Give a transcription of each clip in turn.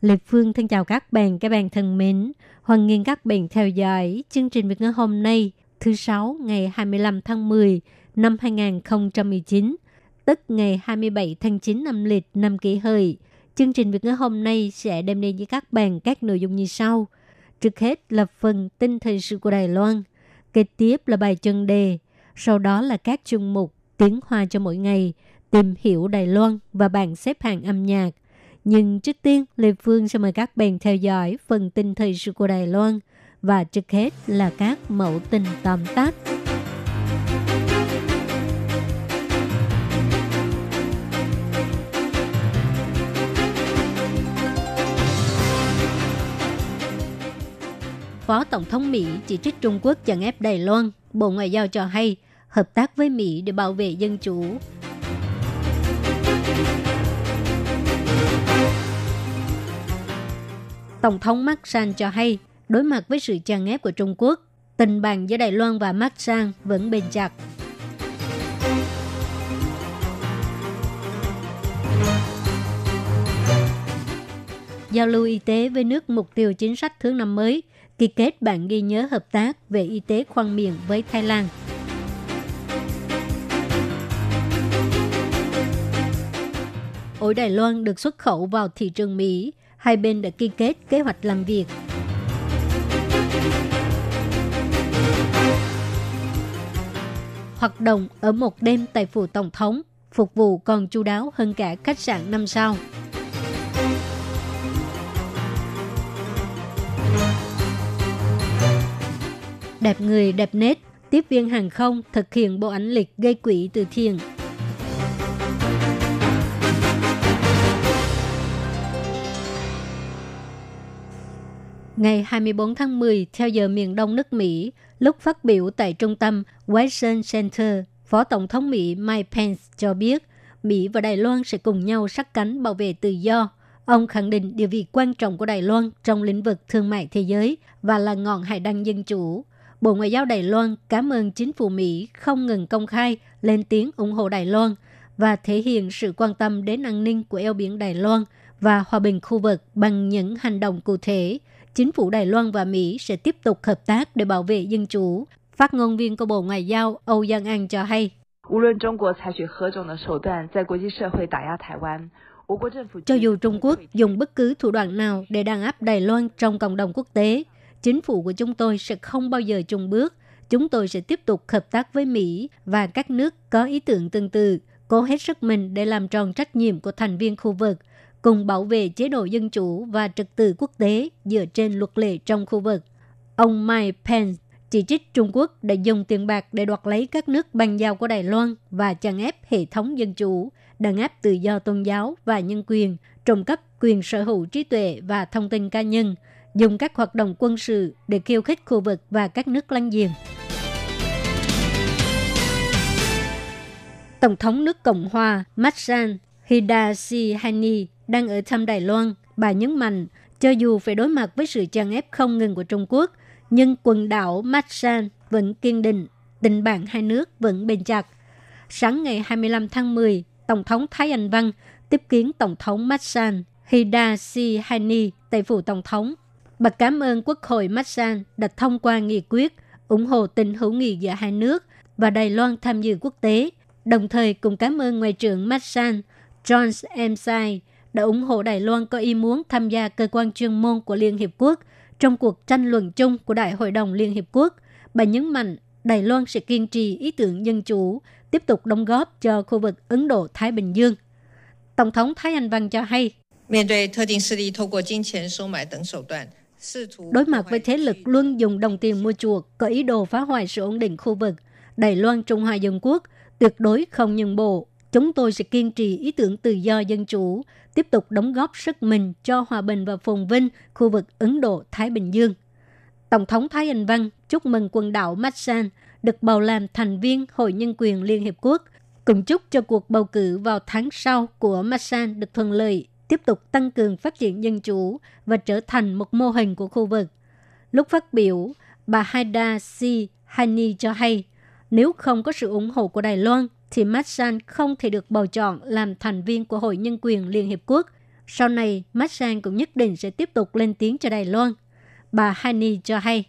Lê Phương thân chào các bạn, các bạn thân mến. Hoan nghênh các bạn theo dõi chương trình Việt ngữ hôm nay, thứ Sáu ngày 25 tháng 10 năm 2019, tức ngày 27 tháng 9 năm lịch năm kỷ hợi. Chương trình Việt ngữ hôm nay sẽ đem đến với các bạn các nội dung như sau. Trước hết là phần tin thời sự của Đài Loan, kế tiếp là bài chân đề, sau đó là các chương mục tiếng hoa cho mỗi ngày, tìm hiểu Đài Loan và bảng xếp hạng âm nhạc. Nhưng trước tiên, Lê Phương sẽ mời các bạn theo dõi phần tin thời sự của Đài Loan và trước hết là các mẫu tin tóm tắt. Phó Tổng thống Mỹ chỉ trích Trung Quốc chèn ép Đài Loan. Bộ Ngoại giao cho hay hợp tác với Mỹ để bảo vệ dân chủ. Tổng thống Mark San cho hay, đối mặt với sự chèn ép của Trung Quốc, tình bạn giữa Đài Loan và Mark San vẫn bền chặt. Giao lưu y tế với nước mục tiêu chính sách thứ năm mới, ký kết bản ghi nhớ hợp tác về y tế khoang miệng với Thái Lan. Ổi Đài Loan được xuất khẩu vào thị trường Mỹ, hai bên đã ký kết kế hoạch làm việc. Hoạt động ở một đêm tại phủ Tổng thống, phục vụ còn chu đáo hơn cả khách sạn năm sao. Đẹp người đẹp nét, tiếp viên hàng không thực hiện bộ ảnh lịch gây quỹ từ thiện. Ngày 24 tháng 10, theo giờ miền đông nước Mỹ, lúc phát biểu tại trung tâm Western Center, Phó Tổng thống Mỹ Mike Pence cho biết Mỹ và Đài Loan sẽ cùng nhau sát cánh bảo vệ tự do. Ông khẳng định địa vị quan trọng của Đài Loan trong lĩnh vực thương mại thế giới và là ngọn hải đăng dân chủ. Bộ Ngoại giao Đài Loan cảm ơn chính phủ Mỹ không ngừng công khai lên tiếng ủng hộ Đài Loan và thể hiện sự quan tâm đến an ninh của eo biển Đài Loan và hòa bình khu vực bằng những hành động cụ thể chính phủ Đài Loan và Mỹ sẽ tiếp tục hợp tác để bảo vệ dân chủ. Phát ngôn viên của Bộ Ngoại giao Âu Giang An cho hay. Cho dù Trung Quốc dùng bất cứ thủ đoạn nào để đàn áp Đài Loan trong cộng đồng quốc tế, chính phủ của chúng tôi sẽ không bao giờ chung bước. Chúng tôi sẽ tiếp tục hợp tác với Mỹ và các nước có ý tưởng tương tự, cố hết sức mình để làm tròn trách nhiệm của thành viên khu vực cùng bảo vệ chế độ dân chủ và trật tự quốc tế dựa trên luật lệ trong khu vực. Ông Mike Pence chỉ trích Trung Quốc đã dùng tiền bạc để đoạt lấy các nước bang giao của Đài Loan và chèn ép hệ thống dân chủ, đàn áp tự do tôn giáo và nhân quyền, trộm cắp quyền sở hữu trí tuệ và thông tin cá nhân, dùng các hoạt động quân sự để khiêu khích khu vực và các nước láng giềng. Tổng thống nước Cộng hòa Masan Hidashihani đang ở thăm Đài Loan. Bà nhấn mạnh, cho dù phải đối mặt với sự chèn ép không ngừng của Trung Quốc, nhưng quần đảo Masan vẫn kiên định, tình bạn hai nước vẫn bền chặt. Sáng ngày 25 tháng 10, Tổng thống Thái Anh Văn tiếp kiến Tổng thống Masan Hidashihani tại phủ Tổng thống. Bà cảm ơn Quốc hội Masan đã thông qua nghị quyết ủng hộ tình hữu nghị giữa hai nước và Đài Loan tham dự quốc tế, đồng thời cùng cảm ơn Ngoại trưởng Masan John Emsai đã ủng hộ Đài Loan có ý muốn tham gia cơ quan chuyên môn của Liên Hiệp Quốc trong cuộc tranh luận chung của Đại hội đồng Liên Hiệp Quốc. Bà nhấn mạnh Đài Loan sẽ kiên trì ý tưởng dân chủ, tiếp tục đóng góp cho khu vực Ấn Độ-Thái Bình Dương. Tổng thống Thái Anh Văn cho hay, Đối mặt với thế lực luôn dùng đồng tiền mua chuộc, có ý đồ phá hoại sự ổn định khu vực, Đài Loan Trung Hoa Dân Quốc tuyệt đối không nhân bộ. Chúng tôi sẽ kiên trì ý tưởng tự do dân chủ, tiếp tục đóng góp sức mình cho hòa bình và phồn vinh khu vực Ấn Độ-Thái Bình Dương. Tổng thống Thái Anh Văn chúc mừng quần đảo Masan được bầu làm thành viên Hội Nhân quyền Liên Hiệp Quốc, cùng chúc cho cuộc bầu cử vào tháng sau của Masan được thuận lợi, tiếp tục tăng cường phát triển dân chủ và trở thành một mô hình của khu vực. Lúc phát biểu, bà Haida C. Hani cho hay, nếu không có sự ủng hộ của Đài Loan, thì Masan không thể được bầu chọn làm thành viên của Hội Nhân quyền Liên Hiệp Quốc. Sau này, Masan cũng nhất định sẽ tiếp tục lên tiếng cho Đài Loan. Bà Hani cho hay.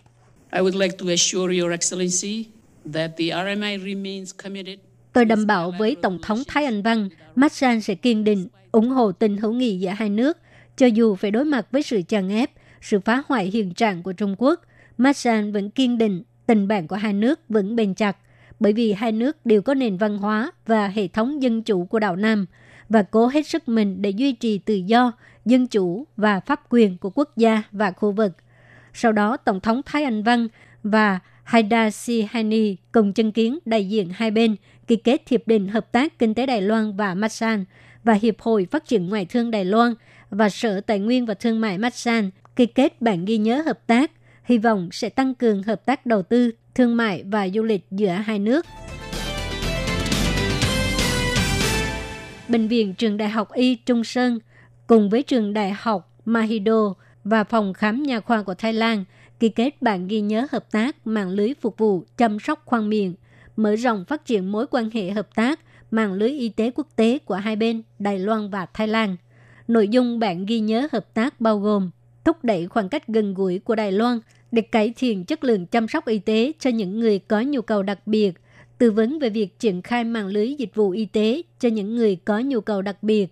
I would like to assure Your Excellency that the RMI remains committed Tôi đảm bảo với Tổng thống Thái Anh Văn, Masan sẽ kiên định ủng hộ tình hữu nghị giữa hai nước, cho dù phải đối mặt với sự chèn ép, sự phá hoại hiện trạng của Trung Quốc. Masan vẫn kiên định tình bạn của hai nước vẫn bền chặt, bởi vì hai nước đều có nền văn hóa và hệ thống dân chủ của đảo Nam và cố hết sức mình để duy trì tự do, dân chủ và pháp quyền của quốc gia và khu vực. Sau đó, Tổng thống Thái Anh Văn và Haida Sihani cùng chứng kiến đại diện hai bên ký kết Hiệp định Hợp tác Kinh tế Đài Loan và Masan và Hiệp hội Phát triển Ngoại thương Đài Loan và Sở Tài nguyên và Thương mại Masan ký kết bản ghi nhớ hợp tác, hy vọng sẽ tăng cường hợp tác đầu tư, thương mại và du lịch giữa hai nước. Bệnh viện Trường Đại học Y Trung Sơn cùng với Trường Đại học Mahido và Phòng khám nhà khoa của Thái Lan ký kết bản ghi nhớ hợp tác mạng lưới phục vụ chăm sóc khoang miệng, mở rộng phát triển mối quan hệ hợp tác mạng lưới y tế quốc tế của hai bên Đài Loan và Thái Lan. Nội dung bản ghi nhớ hợp tác bao gồm thúc đẩy khoảng cách gần gũi của Đài Loan để cải thiện chất lượng chăm sóc y tế cho những người có nhu cầu đặc biệt, tư vấn về việc triển khai mạng lưới dịch vụ y tế cho những người có nhu cầu đặc biệt,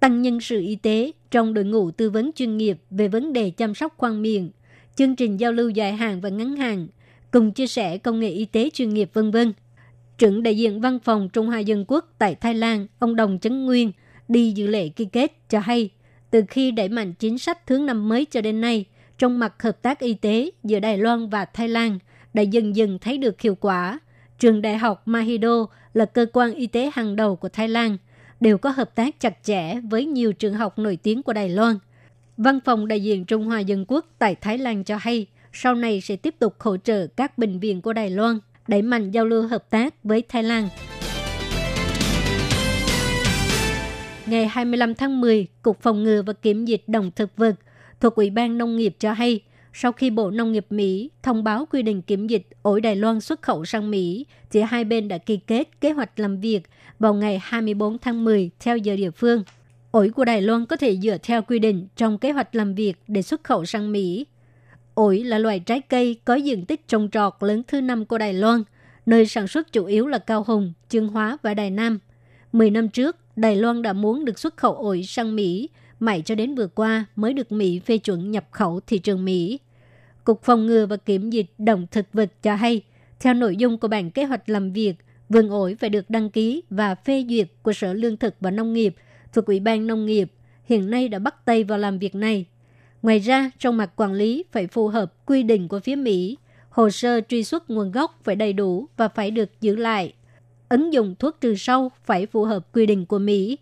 tăng nhân sự y tế trong đội ngũ tư vấn chuyên nghiệp về vấn đề chăm sóc khoang miệng, chương trình giao lưu dài hạn và ngắn hạn, cùng chia sẻ công nghệ y tế chuyên nghiệp vân vân. Trưởng đại diện văn phòng Trung Hoa Dân Quốc tại Thái Lan, ông Đồng Chấn Nguyên, đi dự lễ ký kết cho hay, từ khi đẩy mạnh chính sách thứ năm mới cho đến nay, trong mặt hợp tác y tế giữa Đài Loan và Thái Lan đã dần dần thấy được hiệu quả. Trường Đại học Mahido là cơ quan y tế hàng đầu của Thái Lan, đều có hợp tác chặt chẽ với nhiều trường học nổi tiếng của Đài Loan. Văn phòng đại diện Trung Hoa Dân Quốc tại Thái Lan cho hay, sau này sẽ tiếp tục hỗ trợ các bệnh viện của Đài Loan đẩy mạnh giao lưu hợp tác với Thái Lan. Ngày 25 tháng 10, Cục Phòng ngừa và Kiểm dịch Động thực vật thuộc Ủy ban Nông nghiệp cho hay, sau khi Bộ Nông nghiệp Mỹ thông báo quy định kiểm dịch ổi Đài Loan xuất khẩu sang Mỹ, thì hai bên đã ký kết kế hoạch làm việc vào ngày 24 tháng 10 theo giờ địa phương. Ổi của Đài Loan có thể dựa theo quy định trong kế hoạch làm việc để xuất khẩu sang Mỹ. Ổi là loại trái cây có diện tích trồng trọt lớn thứ năm của Đài Loan, nơi sản xuất chủ yếu là Cao Hùng, Chương Hóa và Đài Nam. Mười năm trước, Đài Loan đã muốn được xuất khẩu ổi sang Mỹ, mãi cho đến vừa qua mới được Mỹ phê chuẩn nhập khẩu thị trường Mỹ. Cục Phòng ngừa và Kiểm dịch Động thực vật cho hay, theo nội dung của bản kế hoạch làm việc, vườn ổi phải được đăng ký và phê duyệt của Sở Lương thực và Nông nghiệp thuộc Ủy ban Nông nghiệp, hiện nay đã bắt tay vào làm việc này. Ngoài ra, trong mặt quản lý phải phù hợp quy định của phía Mỹ, hồ sơ truy xuất nguồn gốc phải đầy đủ và phải được giữ lại. Ứng dụng thuốc trừ sâu phải phù hợp quy định của Mỹ.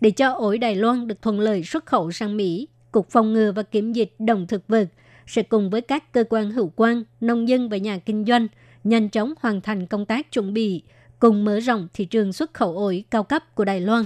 Để cho ổi Đài Loan được thuận lợi xuất khẩu sang Mỹ, Cục Phòng ngừa và Kiểm dịch Động thực vật sẽ cùng với các cơ quan hữu quan, nông dân và nhà kinh doanh nhanh chóng hoàn thành công tác chuẩn bị, cùng mở rộng thị trường xuất khẩu ổi cao cấp của Đài Loan.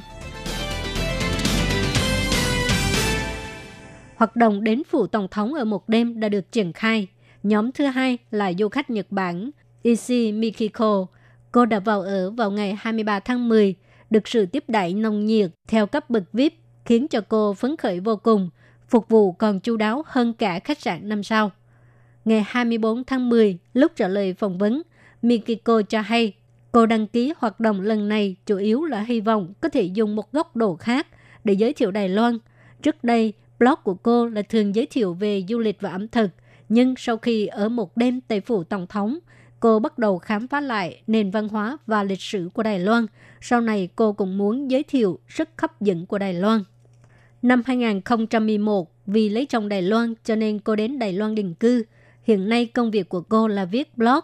Hoạt động đến phủ tổng thống ở một đêm đã được triển khai. Nhóm thứ hai là du khách Nhật Bản Ishi Mikiko. Cô đã vào ở vào ngày 23 tháng 10, được sự tiếp đãi nồng nhiệt theo cấp bậc VIP khiến cho cô phấn khởi vô cùng, phục vụ còn chu đáo hơn cả khách sạn năm sao. Ngày 24 tháng 10, lúc trả lời phỏng vấn, Mikiko cho hay cô đăng ký hoạt động lần này chủ yếu là hy vọng có thể dùng một góc độ khác để giới thiệu Đài Loan. Trước đây, blog của cô là thường giới thiệu về du lịch và ẩm thực, nhưng sau khi ở một đêm tại phủ Tổng thống, cô bắt đầu khám phá lại nền văn hóa và lịch sử của Đài Loan. Sau này cô cũng muốn giới thiệu sức hấp dẫn của Đài Loan. Năm 2011, vì lấy chồng Đài Loan cho nên cô đến Đài Loan định cư. Hiện nay công việc của cô là viết blog.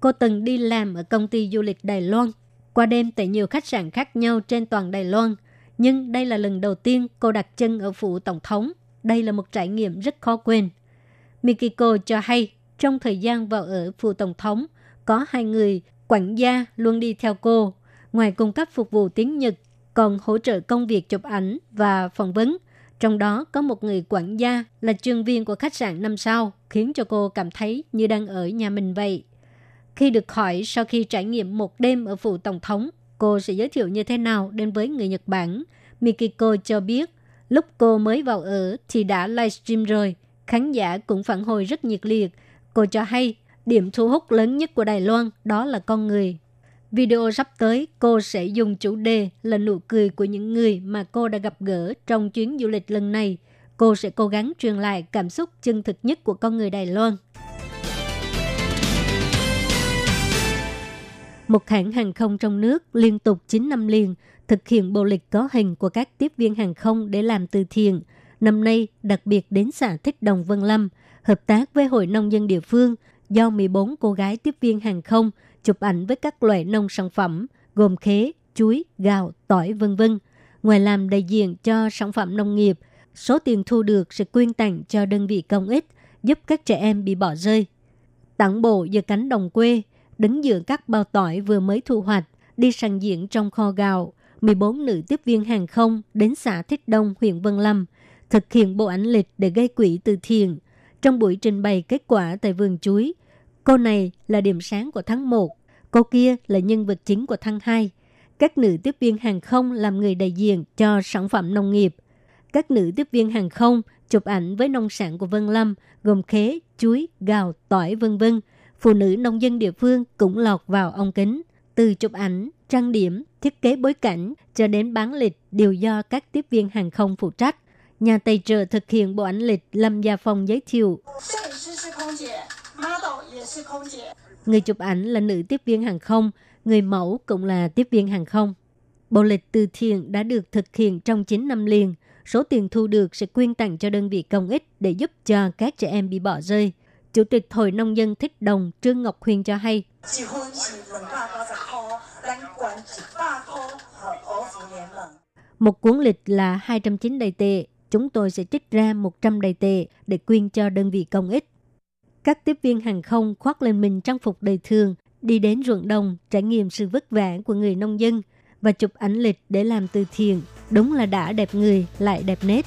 Cô từng đi làm ở công ty du lịch Đài Loan, qua đêm tại nhiều khách sạn khác nhau trên toàn Đài Loan. Nhưng đây là lần đầu tiên cô đặt chân ở phủ tổng thống. Đây là một trải nghiệm rất khó quên. Mikiko cho hay, trong thời gian vào ở phủ tổng thống, có hai người quản gia luôn đi theo cô. Ngoài cung cấp phục vụ tiếng Nhật, còn hỗ trợ công việc chụp ảnh và phỏng vấn. Trong đó có một người quản gia là chuyên viên của khách sạn năm sao, khiến cho cô cảm thấy như đang ở nhà mình vậy. Khi được hỏi sau khi trải nghiệm một đêm ở phủ tổng thống, cô sẽ giới thiệu như thế nào đến với người Nhật Bản, Mikiko cho biết lúc cô mới vào ở thì đã livestream rồi. Khán giả cũng phản hồi rất nhiệt liệt. Cô cho hay điểm thu hút lớn nhất của Đài Loan đó là con người. Video sắp tới, cô sẽ dùng chủ đề là nụ cười của những người mà cô đã gặp gỡ trong chuyến du lịch lần này. Cô sẽ cố gắng truyền lại cảm xúc chân thực nhất của con người Đài Loan. Một hãng hàng không trong nước liên tục 9 năm liền thực hiện bộ lịch có hình của các tiếp viên hàng không để làm từ thiện. Năm nay đặc biệt đến xã Thích Đồng Vân Lâm, hợp tác với Hội Nông dân địa phương do 14 cô gái tiếp viên hàng không chụp ảnh với các loại nông sản phẩm gồm khế, chuối, gạo, tỏi vân vân. Ngoài làm đại diện cho sản phẩm nông nghiệp, số tiền thu được sẽ quyên tặng cho đơn vị công ích, giúp các trẻ em bị bỏ rơi. Tặng bộ giữa cánh đồng quê, đứng giữa các bao tỏi vừa mới thu hoạch, đi sàn diễn trong kho gạo, 14 nữ tiếp viên hàng không đến xã Thích Đông, huyện Vân Lâm, thực hiện bộ ảnh lịch để gây quỹ từ thiện. Trong buổi trình bày kết quả tại vườn chuối, cô này là điểm sáng của tháng 1, cô kia là nhân vật chính của tháng 2. Các nữ tiếp viên hàng không làm người đại diện cho sản phẩm nông nghiệp. Các nữ tiếp viên hàng không chụp ảnh với nông sản của Vân Lâm gồm khế, chuối, gạo, tỏi vân vân. Phụ nữ nông dân địa phương cũng lọt vào ống kính. Từ chụp ảnh, trang điểm, thiết kế bối cảnh cho đến bán lịch đều do các tiếp viên hàng không phụ trách. Nhà tài trợ thực hiện bộ ảnh lịch Lâm Gia Phong giới thiệu. Người chụp ảnh là nữ tiếp viên hàng không, người mẫu cũng là tiếp viên hàng không. Bộ lịch từ thiện đã được thực hiện trong 9 năm liền. Số tiền thu được sẽ quyên tặng cho đơn vị công ích để giúp cho các trẻ em bị bỏ rơi. Chủ tịch Hội Nông dân Thích Đồng Trương Ngọc Huyền cho hay. Một cuốn lịch là 209 đầy tệ, chúng tôi sẽ trích ra 100 đầy tệ để quyên cho đơn vị công ích. Các tiếp viên hàng không khoác lên mình trang phục đời thường, đi đến ruộng đồng, trải nghiệm sự vất vả của người nông dân và chụp ảnh lịch để làm từ thiện. Đúng là đã đẹp người, lại đẹp nét.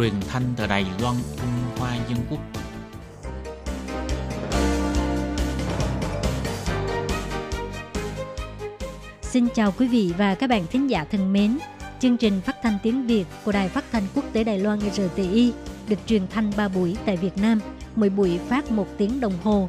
Truyền thanh từ Đài Loan, Trung Hoa Dân Quốc. Xin chào quý vị và các bạn thính giả thân mến. Chương trình phát thanh tiếng Việt của Đài Phát thanh Quốc tế Đài Loan RTI được truyền thanh 3 buổi tại Việt Nam, mỗi buổi phát 1 tiếng đồng hồ.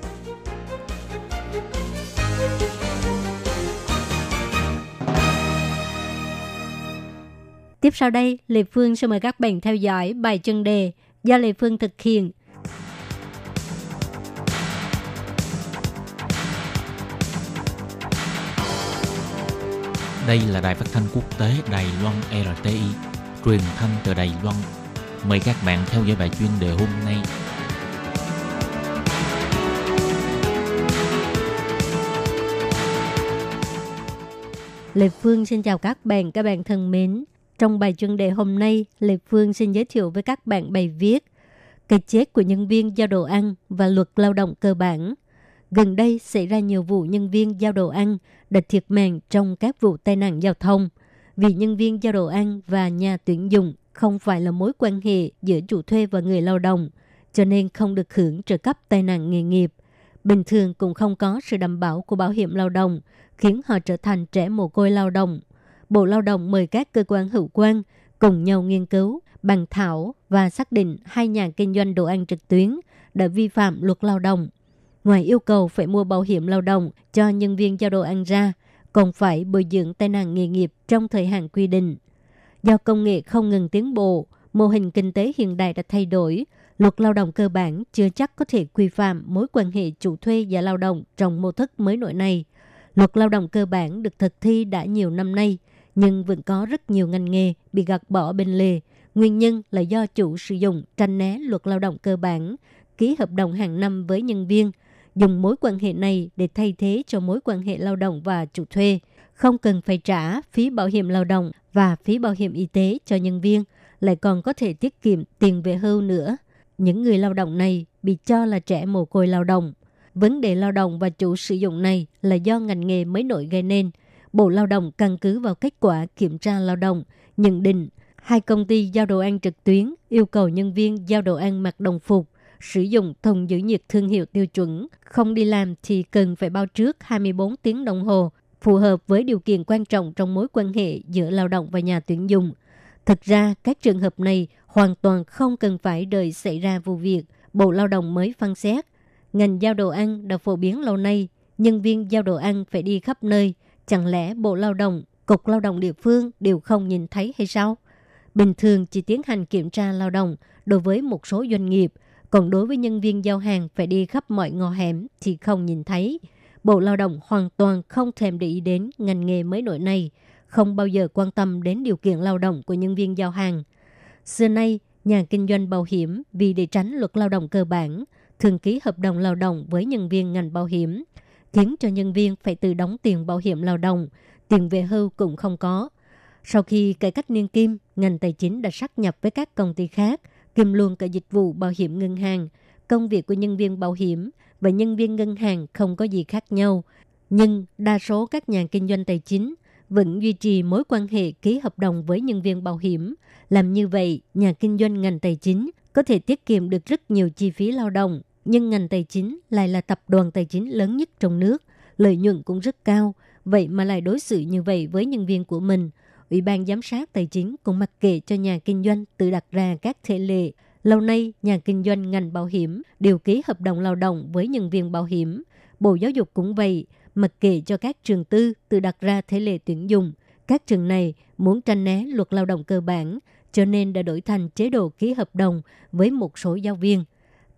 Tiếp sau đây, Lê Phương sẽ mời các bạn theo dõi bài chân đề do Lê Phương thực hiện. Đây là đài phát thanh quốc tế Đài Loan RTI, truyền thanh từ Đài Loan. Mời các bạn theo dõi bài chuyên đề hôm nay. Lê Phương xin chào các bạn, các bạn thân mến. Trong bài chuyên đề hôm nay, Lê Phương xin giới thiệu với các bạn bài viết Cái chết của nhân viên giao đồ ăn và luật lao động cơ bản. Gần đây xảy ra nhiều vụ nhân viên giao đồ ăn đã thiệt mạng trong các vụ tai nạn giao thông. Vì nhân viên giao đồ ăn và nhà tuyển dụng không phải là mối quan hệ giữa chủ thuê và người lao động, cho nên không được hưởng trợ cấp tai nạn nghề nghiệp. Bình thường cũng không có sự đảm bảo của bảo hiểm lao động, khiến họ trở thành trẻ mồ côi lao động. Bộ Lao động mời các cơ quan hữu quan cùng nhau nghiên cứu, bàn thảo và xác định hai nhà kinh doanh đồ ăn trực tuyến đã vi phạm luật lao động. Ngoài yêu cầu phải mua bảo hiểm lao động cho nhân viên giao đồ ăn ra, còn phải bồi dưỡng tai nạn nghề nghiệp trong thời hạn quy định. Do công nghệ không ngừng tiến bộ, mô hình kinh tế hiện đại đã thay đổi, luật lao động cơ bản chưa chắc có thể quy phạm mối quan hệ chủ thuê và lao động trong mô thức mới nổi này. Luật lao động cơ bản được thực thi đã nhiều năm nay, nhưng vẫn có rất nhiều ngành nghề bị gạt bỏ bên lề. Nguyên nhân là do chủ sử dụng tranh né luật lao động cơ bản, ký hợp đồng hàng năm với nhân viên, dùng mối quan hệ này để thay thế cho mối quan hệ lao động và chủ thuê, không cần phải trả phí bảo hiểm lao động và phí bảo hiểm y tế cho nhân viên, lại còn có thể tiết kiệm tiền về hưu nữa. Những người lao động này bị cho là trẻ mồ côi lao động. Vấn đề lao động và chủ sử dụng này là do ngành nghề mới nổi gây nên. Bộ Lao động căn cứ vào kết quả kiểm tra lao động, nhận định hai công ty giao đồ ăn trực tuyến yêu cầu nhân viên giao đồ ăn mặc đồng phục, sử dụng thùng giữ nhiệt thương hiệu tiêu chuẩn, không đi làm thì cần phải bao trước 24 tiếng đồng hồ, phù hợp với điều kiện quan trọng trong mối quan hệ giữa lao động và nhà tuyển dụng. Thực ra, các trường hợp này hoàn toàn không cần phải đợi xảy ra vụ việc, Bộ Lao động mới phân xét. Ngành giao đồ ăn đã phổ biến lâu nay, nhân viên giao đồ ăn phải đi khắp nơi, chẳng lẽ Bộ Lao động, Cục Lao động địa phương đều không nhìn thấy hay sao? Bình thường chỉ tiến hành kiểm tra lao động đối với một số doanh nghiệp, còn đối với nhân viên giao hàng phải đi khắp mọi ngõ hẻm thì không nhìn thấy. Bộ Lao động hoàn toàn không thèm để ý đến ngành nghề mới nổi này, không bao giờ quan tâm đến điều kiện lao động của nhân viên giao hàng. Xưa nay, nhà kinh doanh bảo hiểm vì để tránh luật lao động cơ bản, thường ký hợp đồng lao động với nhân viên ngành bảo hiểm, khiến cho nhân viên phải tự đóng tiền bảo hiểm lao động, tiền về hưu cũng không có. Sau khi cải cách niên kim, ngành tài chính đã sát nhập với các công ty khác, kiêm luôn cả dịch vụ bảo hiểm ngân hàng. Công việc của nhân viên bảo hiểm và nhân viên ngân hàng không có gì khác nhau. Nhưng đa số các nhà kinh doanh tài chính vẫn duy trì mối quan hệ ký hợp đồng với nhân viên bảo hiểm. Làm như vậy, nhà kinh doanh ngành tài chính có thể tiết kiệm được rất nhiều chi phí lao động. Nhưng ngành tài chính lại là tập đoàn tài chính lớn nhất trong nước, lợi nhuận cũng rất cao. Vậy mà lại đối xử như vậy với nhân viên của mình. Ủy ban giám sát tài chính cũng mặc kệ cho nhà kinh doanh tự đặt ra các thể lệ. Lâu nay, nhà kinh doanh ngành bảo hiểm đều ký hợp đồng lao động với nhân viên bảo hiểm. Bộ Giáo dục cũng vậy, mặc kệ cho các trường tư tự đặt ra thể lệ tuyển dụng. Các trường này muốn tranh né luật lao động cơ bản, cho nên đã đổi thành chế độ ký hợp đồng với một số giáo viên.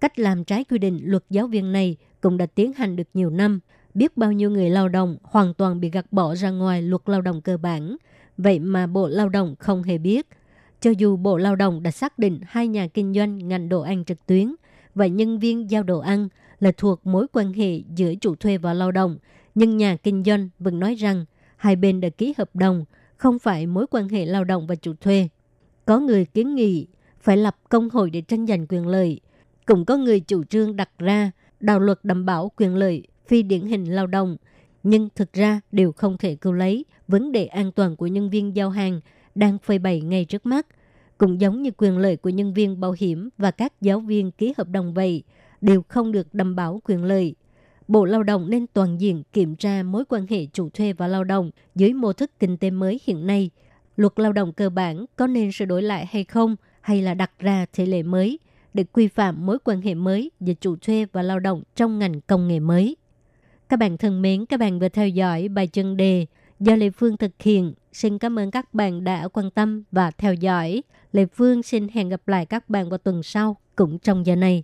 Cách làm trái quy định luật giáo viên này cũng đã tiến hành được nhiều năm. Biết bao nhiêu người lao động hoàn toàn bị gạt bỏ ra ngoài luật lao động cơ bản. Vậy mà Bộ Lao động không hề biết. Cho dù Bộ Lao động đã xác định hai nhà kinh doanh ngành đồ ăn trực tuyến và nhân viên giao đồ ăn là thuộc mối quan hệ giữa chủ thuê và lao động, nhưng nhà kinh doanh vẫn nói rằng hai bên đã ký hợp đồng, không phải mối quan hệ lao động và chủ thuê. Có người kiến nghị phải lập công hội để tranh giành quyền lợi. Cũng có người chủ trương đặt ra đạo luật đảm bảo quyền lợi phi điển hình lao động, nhưng thực ra đều không thể cứu lấy vấn đề an toàn của nhân viên giao hàng đang phơi bày ngay trước mắt. Cũng giống như quyền lợi của nhân viên bảo hiểm và các giáo viên ký hợp đồng vậy, đều không được đảm bảo quyền lợi. Bộ Lao động nên toàn diện kiểm tra mối quan hệ chủ thuê và lao động dưới mô thức kinh tế mới hiện nay. Luật lao động cơ bản có nên sửa đổi lại hay không, hay là đặt ra thể lệ mới để quy phạm mối quan hệ mới giữa chủ thuê và lao động trong ngành công nghệ mới. Các bạn thân mến, các bạn vừa theo dõi bài chân đề do Lê Phương thực hiện. xin cảm ơn các bạn đã quan tâm và theo dõi. Lê Phương xin hẹn gặp lại các bạn vào tuần sau cũng trong giờ này.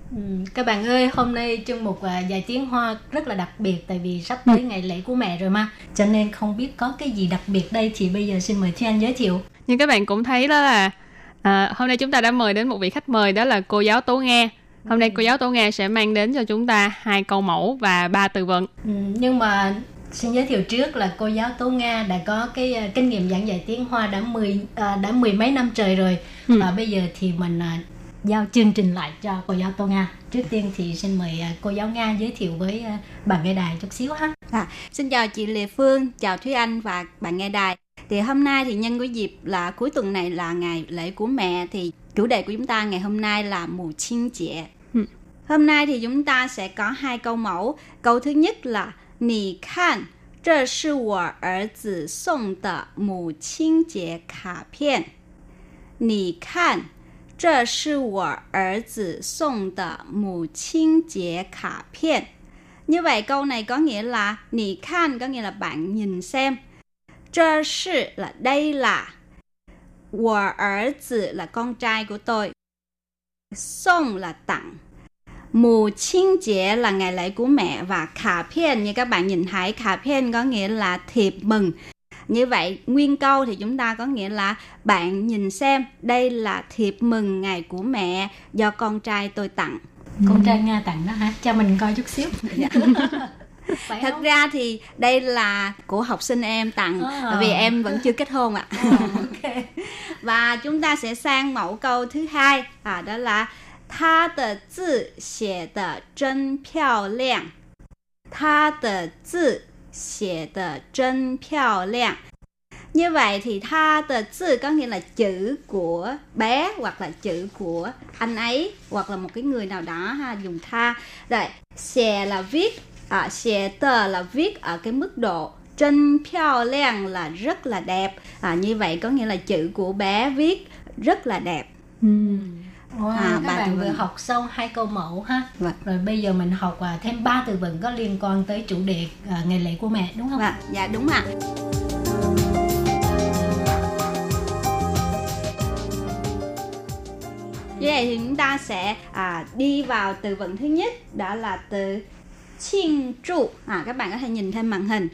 Ừ, các bạn ơi, hôm nay chương mục uh, dài tiếng Hoa rất là đặc biệt tại vì sắp tới ngày lễ của mẹ rồi mà. Cho nên không biết có cái gì đặc biệt đây thì bây giờ xin mời Thúy Anh giới thiệu. Như các bạn cũng thấy đó là à, hôm nay chúng ta đã mời đến một vị khách mời đó là cô giáo Tố Nga. Hôm nay cô giáo Tố Nga sẽ mang đến cho chúng ta hai câu mẫu và ba từ vựng. Ừ, nhưng mà xin giới thiệu trước là cô giáo Tố Nga đã có cái uh, kinh nghiệm giảng dạy tiếng Hoa đã mười uh, đã mười mấy năm trời rồi Ừ. và bây giờ thì mình uh, giao chương trình lại cho cô giáo Tô Nga. Trước tiên thì xin mời uh, cô giáo Nga giới thiệu với uh, bạn nghe đài chút xíu ha. À, xin chào chị Lê Phương, chào Thúy Anh và bạn nghe đài. Thì hôm nay thì nhân cái dịp là cuối tuần này là ngày lễ của mẹ thì chủ đề của chúng ta ngày hôm nay là mù chiên chệ. Ừ. Hôm nay thì chúng ta sẽ có hai câu mẫu. Câu thứ nhất là Nì khan, 这是我儿子送的母亲节卡片。你看， 这是我儿子送的母亲节卡片。Như vậy câu này có nghĩa là Nì khan có nghĩa là bạn nhìn xem. Trơ sư là đây là. Wo er tử là con trai của tôi. Song là tặng. Mù chiên chế là ngày lễ của mẹ và khả phiên như các bạn nhìn thấy khả phiên có nghĩa là thiệp mừng. như vậy nguyên câu thì chúng ta có nghĩa là bạn nhìn xem đây là thiệp mừng ngày của mẹ do con trai tôi tặng con trai nga tặng đó hả cho mình coi chút xíu dạ. thật không? ra thì đây là của học sinh em tặng à. vì em vẫn chưa kết hôn ạ à, okay. và chúng ta sẽ sang mẫu câu thứ hai à, đó là ta de zi xie de zhen piao liang ta de zi 写得真漂亮。Như vậy thì tha tờ字có nghĩa là chữ của bé hoặc là chữ của anh ấy hoặc là một cái người nào đó ha dùng tha. Rồi, xè là viết, à, xè tờ là viết ở cái mức độ trên phiao liang là rất là đẹp. À, như vậy có nghĩa là chữ của bé viết rất là đẹp. Wow, à, các bạn vừa học xong hai câu mẫu ha. Vâng. rồi bây giờ mình học à, thêm ba từ vựng có liên quan tới chủ đề à, ngày lễ của mẹ đúng không? Vâng. dạ đúng ạ. Như vậy thì chúng ta sẽ à, đi vào từ vựng thứ nhất đó là từ chinh trụ à các bạn có thể nhìn thêm màn hình.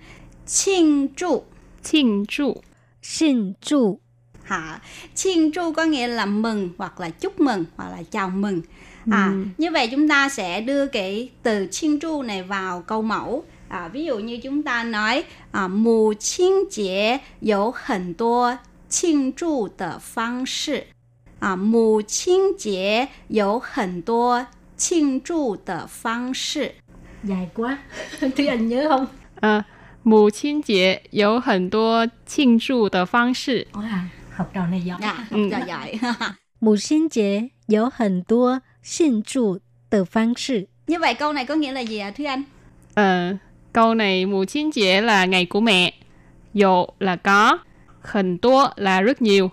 Chinh trụ chinh trụ chinh trụ hả chiên chu có nghĩa là mừng hoặc là chúc mừng hoặc là chào mừng. À ừ. như vậy chúng ta sẽ đưa cái từ chiên chu này vào câu mẫu. À, ví dụ như chúng ta nói à, mù chiên chế có hẳn tua chiên chu tờ phương sư à, mù chiên chế có hẳn tua chiên chu tờ phương sư dài quá. Thì anh nhớ không? À, mù chiên chế có hẳn tua chiên chu tờ phương sư học trò này giỏi. Dạ, học trò ừ. giỏi. Mùa sinh chế có hẳn tua xin chủ tờ phương sự. Như vậy câu này có nghĩa là gì ạ à, Thúy Anh? Ờ, câu này mùa sinh chế là ngày của mẹ. Dụ là có, hẳn tua là rất nhiều.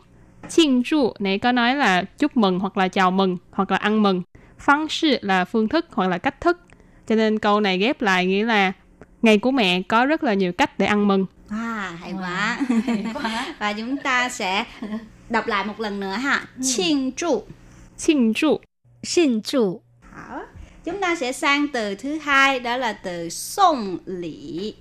Chinh trụ này có nói là chúc mừng hoặc là chào mừng hoặc là ăn mừng. Phương sự là phương thức hoặc là cách thức. Cho nên câu này ghép lại nghĩa là ngày của mẹ có rất là nhiều cách để ăn mừng. À, hay quá. Hay quá. Và chúng ta sẽ đọc lại một lần nữa ha.庆祝.庆祝 Xin chu Hảo. Chúng ta sẽ sang từ thứ hai đó là từ song lỷ.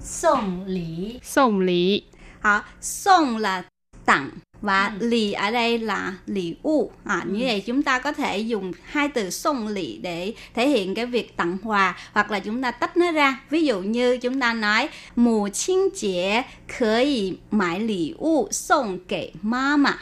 song lý.送礼 Hảo. Song là tặng và ừ. lì ở đây là lì u. À như ừ. vậy chúng ta có thể dùng hai từ xông lì để thể hiện cái việc tặng quà hoặc là chúng ta tách nó ra. Ví dụ như chúng ta nói mù chinh chế có thể mãi lì u xông kể mama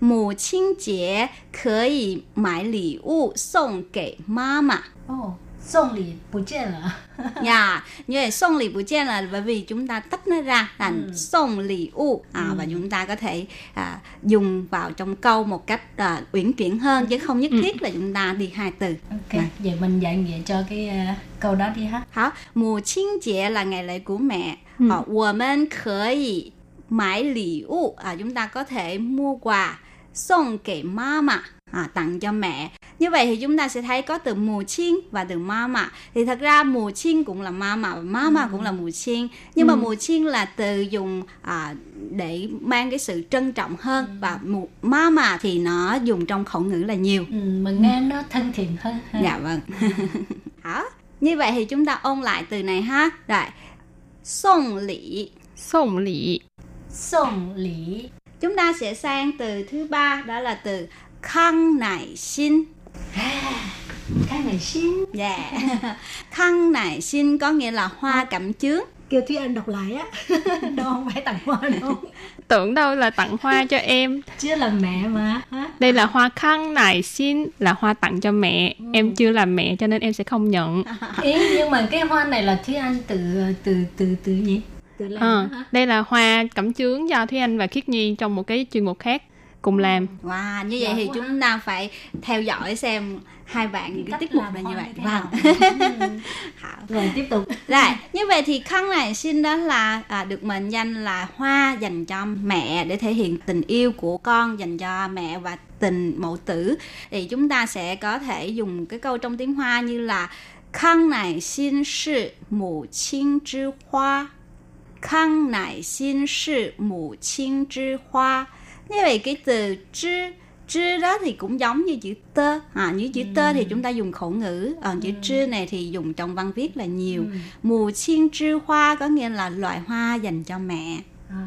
mù chinh chế có thể mãi lì u xông kể mama oh. 妈。 Ồ, Xong lì bù chê là Dạ, như vậy送礼不见là bởi vì chúng ta tách nó ra thành送礼物à, và chúng ta có thể à, dùng vào trong câu một cách à, uyển chuyển hơn chứ không nhất thiết là chúng ta đi hai từ. Ok, vậy mình dạy nghĩa cho cái ờ, câu đó đi ha 好，母亲节 là ngày lễ của mẹ. Ờ, 我们可以买礼物 à, chúng ta có thể mua quà 送给妈妈 à, tặng cho mẹ. Như vậy thì chúng ta sẽ thấy có từ mù chiên và từ mama. Thì thật ra mù chiên cũng là mama và mama cũng là mù chiên. Nhưng mà mù chiên là từ dùng à, để mang cái sự trân trọng hơn và mù mama thì nó dùng trong khẩu ngữ là nhiều. ừ, Mình nghe nó thân thiện hơn ha. Dạ vâng. Hả? Như vậy thì chúng ta ôn lại từ này ha. Rồi. Song lỷ. Song lỷ. Xong lì Chúng ta sẽ sang từ thứ ba đó là từ khang nải xin. Cái này xin Dạ. khang nải xin có nghĩa là hoa cẩm chướng. Kêu Thúy Anh đọc lại á Đâu không phải tặng hoa đâu Tưởng đâu là tặng hoa cho em. Chứ là mẹ mà ha? Đây là hoa khăn nải xin là hoa tặng cho mẹ. Em chưa làm mẹ cho nên em sẽ không nhận. Ý nhưng mà cái hoa này là Thúy Anh từ từ từ từ gì? Từ làm hả? đây là hoa cẩm chướng do Thúy Anh và Khiết Nhi trong một cái chuyên mục khác cùng làm. Wow, như vậy Giỏi thì quá. chúng ta phải theo dõi xem hai bạn cái Cách tiết mục làm là như hoa vậy. như thế Vâng. nào? Hảo. Rồi tiếp tục Rồi, như vậy thì khăn này xin đó là à, được mệnh danh là hoa dành cho mẹ để thể hiện tình yêu của con dành cho mẹ và tình mẫu tử. Thì chúng ta sẽ có thể dùng cái câu trong tiếng Hoa như là khăn này xin sư mụ亲之花. Khăn này xin sư mụ亲之花. như vậy cái từ chứ chứ đó thì cũng giống như chữ tơ à, như chữ tơ thì chúng ta dùng khẩu ngữ. Còn chữ chứ này thì dùng trong văn viết là nhiều. Mù chiên trư hoa có nghĩa là loại hoa dành cho mẹ. À.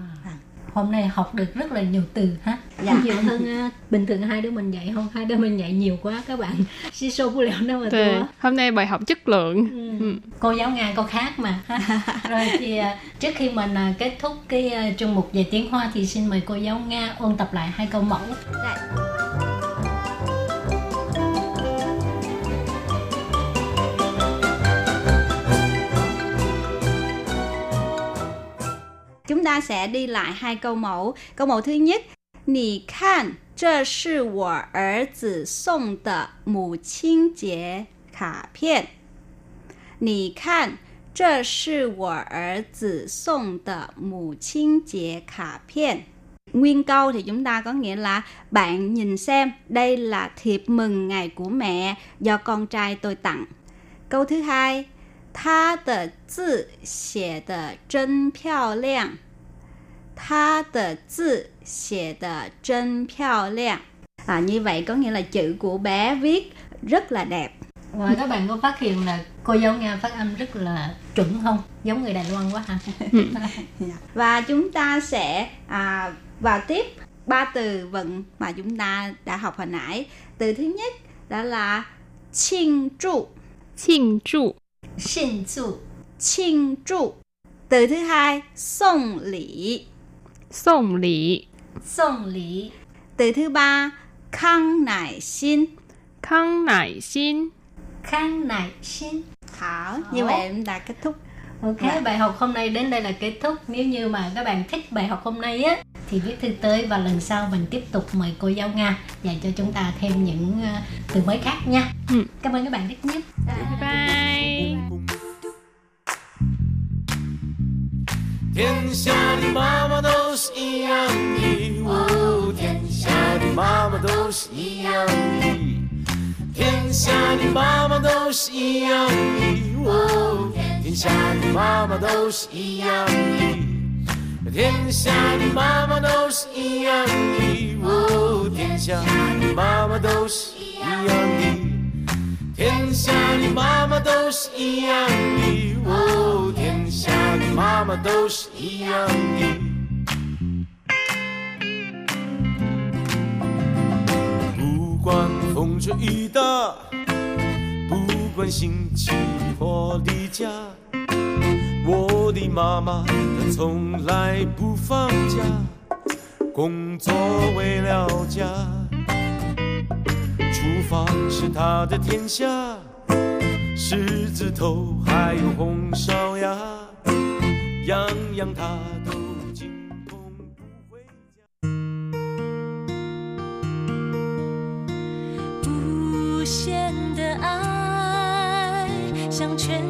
Hôm nay học được rất là nhiều từ ha Dạ. Nhiều hơn à, bình thường hai đứa mình dạy không Hai đứa mình dạy nhiều quá các bạn Si sô bu liệu đâu mà thua hôm nay bài học chất lượng. Ừ. cô giáo nga cô khác mà ha. rồi thì à, trước khi mình à, kết thúc cái chương mục về tiếng hoa thì xin mời cô giáo nga ôn tập lại hai câu mẫu Đây. Chúng ta sẽ đi lại hai câu mẫu. Câu mẫu thứ nhất, Nì khan, zhè shì wǒ er zi sòng de mù qīng jiē kǎ piàn. Nì khan, zhè shì wǒ er zi sòng de mù qīng jiē kǎ piàn. Nguyên câu thì chúng ta có nghĩa là bạn nhìn xem, đây là thiệp mừng ngày của mẹ do con trai tôi tặng. Câu thứ hai, 他的字写得真漂亮。他的字写得真漂亮。À, như vậy có nghĩa là chữ của bé viết rất là đẹp. và các bạn có phát hiện là cô giáo nga phát âm rất là chuẩn không giống người đài loan quá hả Và chúng ta sẽ à, vào tiếp ba từ vựng mà chúng ta đã học hồi nãy. Từ thứ nhất đó là庆祝, 庆祝. xin chu 庆祝. Từ thứ hai, song lỷ. Song lỷ. xong lý Từ thứ ba, khăn nải xin. Khăn nải xin. khang nải xin Hảo, như vậy chúng ta kết thúc. Ok, bài học hôm nay đến đây là kết thúc. Nếu như mà các bạn thích bài học hôm nay á, thì viết thư tới và lần sau mình tiếp tục mời cô giáo Nga dạy cho chúng ta thêm những ờ, từ mới khác nha. Ừ. Cảm ơn các bạn rất nhiều. Dạ, bye. Bye. Thiên xa đi mama dos y yang đi Wow, thiên xa mama dos y yang đi Thiên xa mama dos y yang đi Wow, thiên xa mama dos y yang đi 天下的妈妈都是一样的，哦，天下的妈妈都是一样的。天下的妈妈都是一样的，哦，天下的妈妈都是一样的。不管风吹雨打，关心起我离家，我的妈妈她从来不放假，工作为了家。厨房是他的天下，狮子头还有红烧鸭，样样他都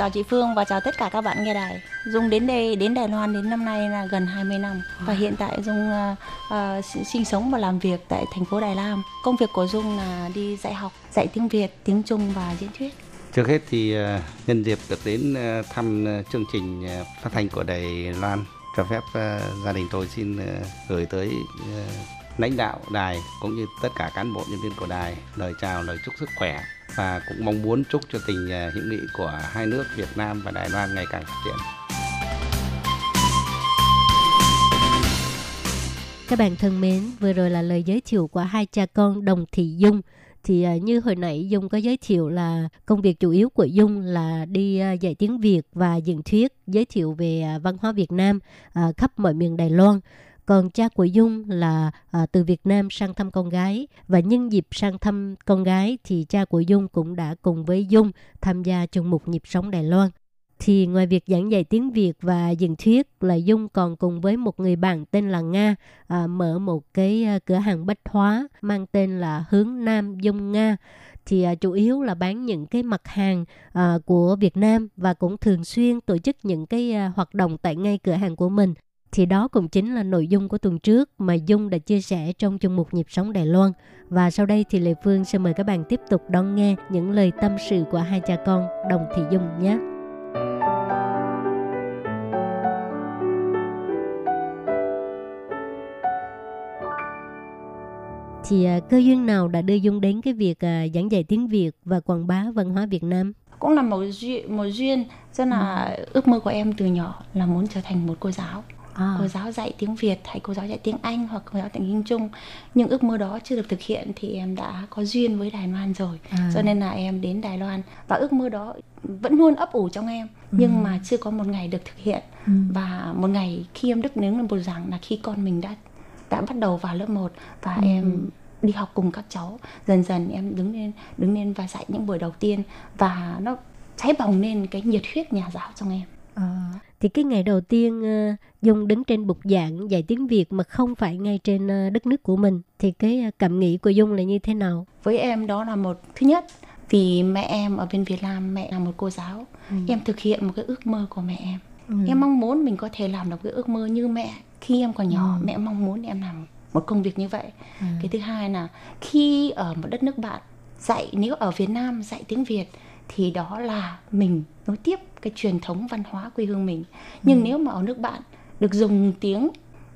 Chào chị Phương và chào tất cả các bạn nghe đài. Dung đến đây đến Đài Loan đến năm nay là gần 20 năm và hiện tại Dung uh, uh, sinh sống và làm việc tại thành phố Đài Loan. Công việc của Dung là đi dạy học, dạy tiếng Việt, tiếng Trung và diễn thuyết. Trước hết thì uh, nhân dịp được đến uh, thăm uh, chương trình uh, phát thanh của Đài Loan cho phép uh, gia đình tôi xin uh, gửi tới uh, lãnh đạo đài cũng như tất cả cán bộ nhân viên của đài lời chào lời chúc sức khỏe và cũng mong muốn chúc cho tình à, hữu nghị của hai nước Việt Nam và Đài Loan ngày càng phát triển. Các bạn thân mến, vừa rồi là lời giới thiệu của hai cha con Đồng Thị Dung. Thì à, như hồi nãy Dung có giới thiệu là công việc chủ yếu của Dung là đi à, dạy tiếng Việt và diễn thuyết, giới thiệu về văn hóa Việt Nam khắp mọi miền Đài Loan. Còn cha của Dung là à, từ Việt Nam sang thăm con gái và nhân dịp sang thăm con gái thì cha của Dung cũng đã cùng với Dung tham gia chung một nhịp sống Đài Loan. Thì ngoài việc giảng dạy tiếng Việt và dựng thuyết là Dung còn cùng với một người bạn tên là Nga à, mở một cái à, cửa hàng bách hóa mang tên là Hướng Nam Dung Nga. Thì à, chủ yếu là bán những cái mặt hàng à, của Việt Nam và cũng thường xuyên tổ chức những cái à, hoạt động tại ngay cửa hàng của mình thì đó cũng chính là nội dung của tuần trước mà Dung đã chia sẻ trong chương mục nhịp sống Đài Loan và sau đây thì Lê Phương sẽ mời các bạn tiếp tục đón nghe những lời tâm sự của hai cha con Đồng Thị Dung nhé. Thì à, cơ duyên nào đã đưa Dung đến cái việc à, giảng dạy tiếng Việt và quảng bá văn hóa Việt Nam? Cũng là một duyên, một duyên rất là ước mơ của em từ nhỏ là muốn trở thành một cô giáo. À. cô giáo dạy tiếng Việt hay cô giáo dạy tiếng Anh hoặc cô giáo dạy tiếng Trung nhưng ước mơ đó chưa được thực hiện thì em đã có duyên với Đài Loan rồi À. cho nên là em đến Đài Loan và ước mơ đó vẫn luôn ấp ủ trong em nhưng mà chưa có một ngày được thực hiện Ừ. và một ngày khi em đức nướng lên bục giảng là khi con mình đã đã bắt đầu vào lớp 1 và Ừ. em đi học cùng các cháu dần dần em đứng lên đứng lên và dạy những buổi đầu tiên và nó cháy bỏng lên cái nhiệt huyết nhà giáo trong em À, thì cái ngày đầu tiên ờ, Dung đứng trên bục giảng dạy tiếng Việt mà không phải ngay trên ờ, đất nước của mình thì cái ờ, cảm nghĩ của Dung là như thế nào? với em đó là một thứ nhất vì mẹ em ở bên Việt Nam mẹ là một cô giáo em thực hiện một cái ước mơ của mẹ em. Ừ. em mong muốn mình có thể làm được cái ước mơ như mẹ khi em còn nhỏ mẹ mong muốn em làm một công việc như vậy. Cái thứ hai là khi ở một đất nước bạn dạy nếu ở Việt Nam dạy tiếng Việt thì đó là mình nối tiếp cái truyền thống văn hóa quê hương mình. Nhưng nếu mà ở nước bạn được dùng tiếng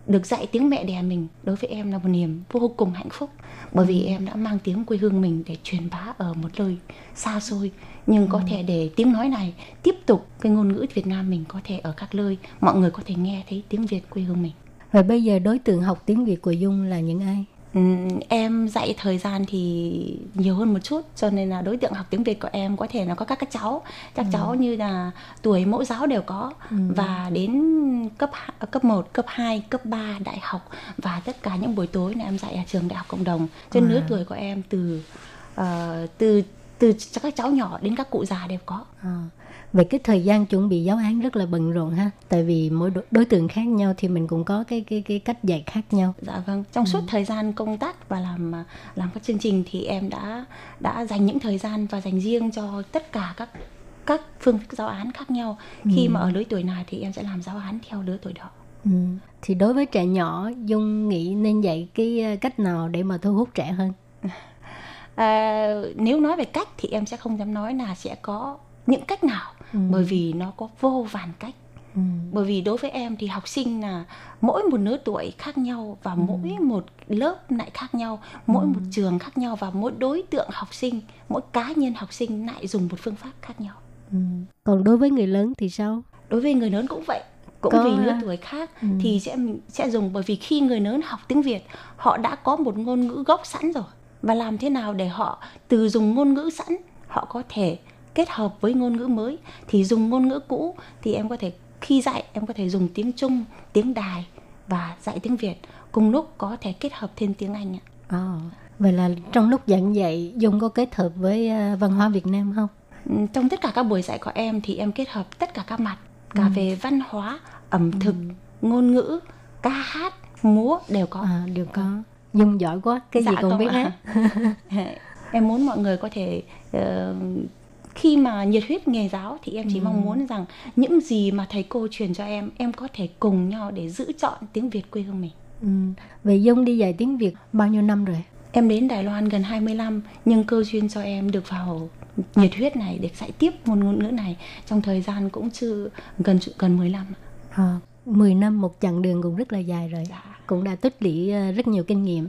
được dạy tiếng mẹ đẻ mình đối với em là một niềm vô cùng hạnh phúc. Bởi vì em đã mang tiếng quê hương mình để truyền bá ở một nơi xa xôi. Nhưng có thể để tiếng nói này tiếp tục cái ngôn ngữ Việt Nam mình có thể ở các nơi mọi người có thể nghe thấy tiếng Việt quê hương mình. Rồi bây giờ đối tượng học tiếng Việt của Dung là những ai? Ừm, em dạy thời gian thì nhiều hơn một chút cho nên là đối tượng học tiếng Việt của em có thể là có các các cháu. Các cháu như là tuổi mẫu giáo đều có. Và đến cấp hạ- cấp 1, cấp 2, cấp 3 đại học và tất cả những buổi tối là em dạy ở trường đại học cộng đồng. Cho nên lứa tuổi của em từ ờ, từ từ các cháu nhỏ đến các cụ già đều có. À, về cái thời gian chuẩn bị giáo án rất là bận rộn ha tại vì mỗi đối, tượng khác nhau thì mình cũng có cái cái cái cách dạy khác nhau Dạ vâng, trong suốt thời gian công tác và làm làm các chương trình thì em đã đã dành những thời gian và dành riêng cho tất cả các các phương thức giáo án khác nhau. Khi Ừ. mà ở lứa tuổi nào thì em sẽ làm giáo án theo lứa tuổi đó. ừ. thì đối với trẻ nhỏ dung nghĩ nên dạy cái ờ, cách nào để mà thu hút trẻ hơn À, nếu nói về cách thì em sẽ không dám nói là sẽ có những cách nào Ừ. bởi vì nó có vô vàn cách. ừ. Bởi vì đối với em thì học sinh là mỗi một lứa tuổi khác nhau và mỗi một lớp lại khác nhau, mỗi một trường khác nhau và mỗi đối tượng học sinh, mỗi cá nhân học sinh lại dùng một phương pháp khác nhau. Ừ. còn đối với người lớn thì sao đối với người lớn cũng vậy cũng Có, vì lứa tuổi khác ừ. thì sẽ sẽ dùng bởi vì khi người lớn học tiếng Việt họ đã có một ngôn ngữ gốc sẵn rồi và làm thế nào để họ từ dùng ngôn ngữ sẵn họ có thể kết hợp với ngôn ngữ mới thì dùng ngôn ngữ cũ thì em có thể khi dạy em có thể dùng tiếng Trung tiếng Đài và dạy tiếng Việt cùng lúc có thể kết hợp thêm tiếng Anh ạ. À, vậy là trong lúc giảng dạy dung có kết hợp với ờ, văn hóa việt nam không? Ừ, trong tất cả các buổi dạy của em thì em kết hợp tất cả các mặt cả Ừ. về văn hóa ẩm thực ngôn ngữ ca hát múa đều có. À, đều có. Dung giỏi quá cái gì Dạ cũng không biết hết. Em muốn mọi người có thể ờ, khi mà nhiệt huyết nghề giáo thì em chỉ Ừ. mong muốn rằng những gì mà thầy cô truyền cho em em có thể cùng nhau để giữ chọn tiếng Việt quê hương mình ừ. vậy dung đi dạy tiếng việt bao nhiêu năm rồi Em đến Đài Loan gần 20 năm nhưng cơ duyên cho em được vào nhiệt huyết này để dạy tiếp môn ngôn ngữ này trong thời gian cũng chưa gần gần 10 năm. à, 10 năm một chặng đường cũng rất là dài rồi Dạ. cũng đã tích lũy ờ, rất nhiều kinh nghiệm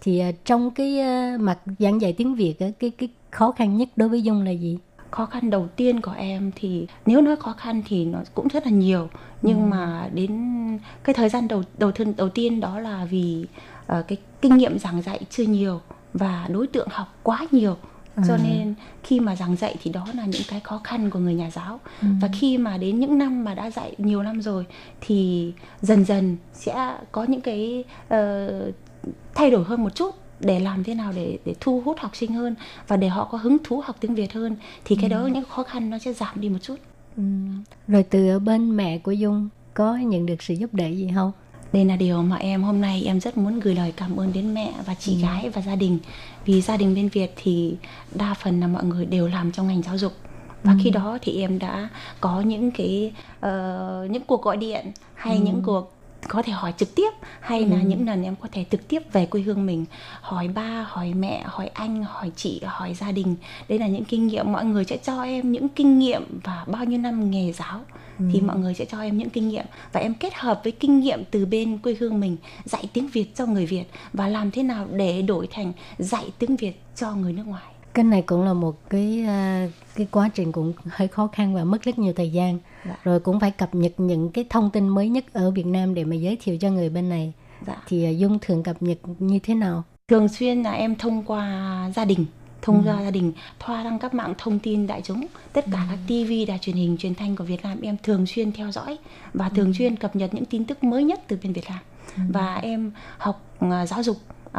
thì ờ, trong cái ờ, mặt giảng dạy tiếng việt cái cái khó khăn nhất đối với dung là gì Khó khăn đầu tiên của em thì nếu nói khó khăn thì nó cũng rất là nhiều. Nhưng mà đến cái thời gian đầu đầu tiên đầu tiên đó là vì ờ, cái kinh nghiệm giảng dạy chưa nhiều và đối tượng học quá nhiều. Cho À. nên khi mà giảng dạy thì đó là những cái khó khăn của người nhà giáo. Và khi mà đến những năm mà đã dạy nhiều năm rồi thì dần dần sẽ có những cái ờ, thay đổi hơn một chút để làm thế nào để để thu hút học sinh hơn và để họ có hứng thú học tiếng Việt hơn thì cái đó những khó khăn nó sẽ giảm đi một chút. Ừ. rồi từ bên mẹ của dung có nhận được sự giúp đỡ gì không? Đây là điều mà em hôm nay em rất muốn gửi lời cảm ơn đến mẹ và chị gái và gia đình. Vì gia đình bên Việt thì đa phần là mọi người đều làm trong ngành giáo dục. Và khi đó thì em đã có những cái ờ, những cuộc gọi điện hay những cuộc có thể hỏi trực tiếp hay là những lần em có thể trực tiếp về quê hương mình hỏi ba hỏi mẹ hỏi anh hỏi chị hỏi gia đình. Đây là những kinh nghiệm mọi người sẽ cho em những kinh nghiệm và bao nhiêu năm nghề giáo thì mọi người sẽ cho em những kinh nghiệm. Và em kết hợp với kinh nghiệm từ bên quê hương mình dạy tiếng Việt cho người Việt và làm thế nào để đổi thành dạy tiếng Việt cho người nước ngoài cái này cũng là một cái à, cái quá trình cũng hơi khó khăn và mất rất nhiều thời gian. Dạ. rồi cũng phải cập nhật những cái thông tin mới nhất ở Việt Nam để mà giới thiệu cho người bên này. Dạ. thì à, dung thường cập nhật như thế nào? Thường xuyên là em thông qua gia đình thông qua gia đình thoa đăng các mạng thông tin đại chúng. Tất cả các TV đài truyền hình truyền thanh của Việt Nam em thường xuyên theo dõi và thường xuyên cập nhật những tin tức mới nhất từ bên Việt Nam. Và em học à, giáo dục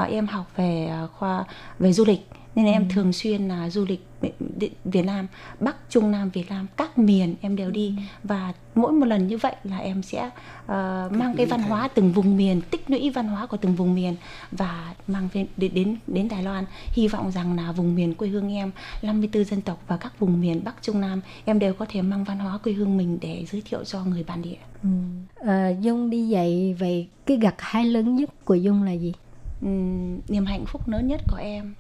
em học về khoa về du lịch nên là em thường xuyên là du lịch Việt- Nam Bắc Trung Nam Việt Nam các miền em đều đi. Và mỗi một lần như vậy là em sẽ ờ, mang cái văn hóa từng vùng miền tích lũy văn hóa của từng vùng miền và mang về đến đến đến Đài Loan. Hy vọng rằng là vùng miền quê hương em 54 dân tộc và các vùng miền Bắc Trung Nam em đều có thể mang văn hóa quê hương mình để giới thiệu cho người bản địa. À, dung đi dạy vậy cái gặt hái lớn nhất của dung là gì? Ừm, niềm hạnh phúc lớn nhất của em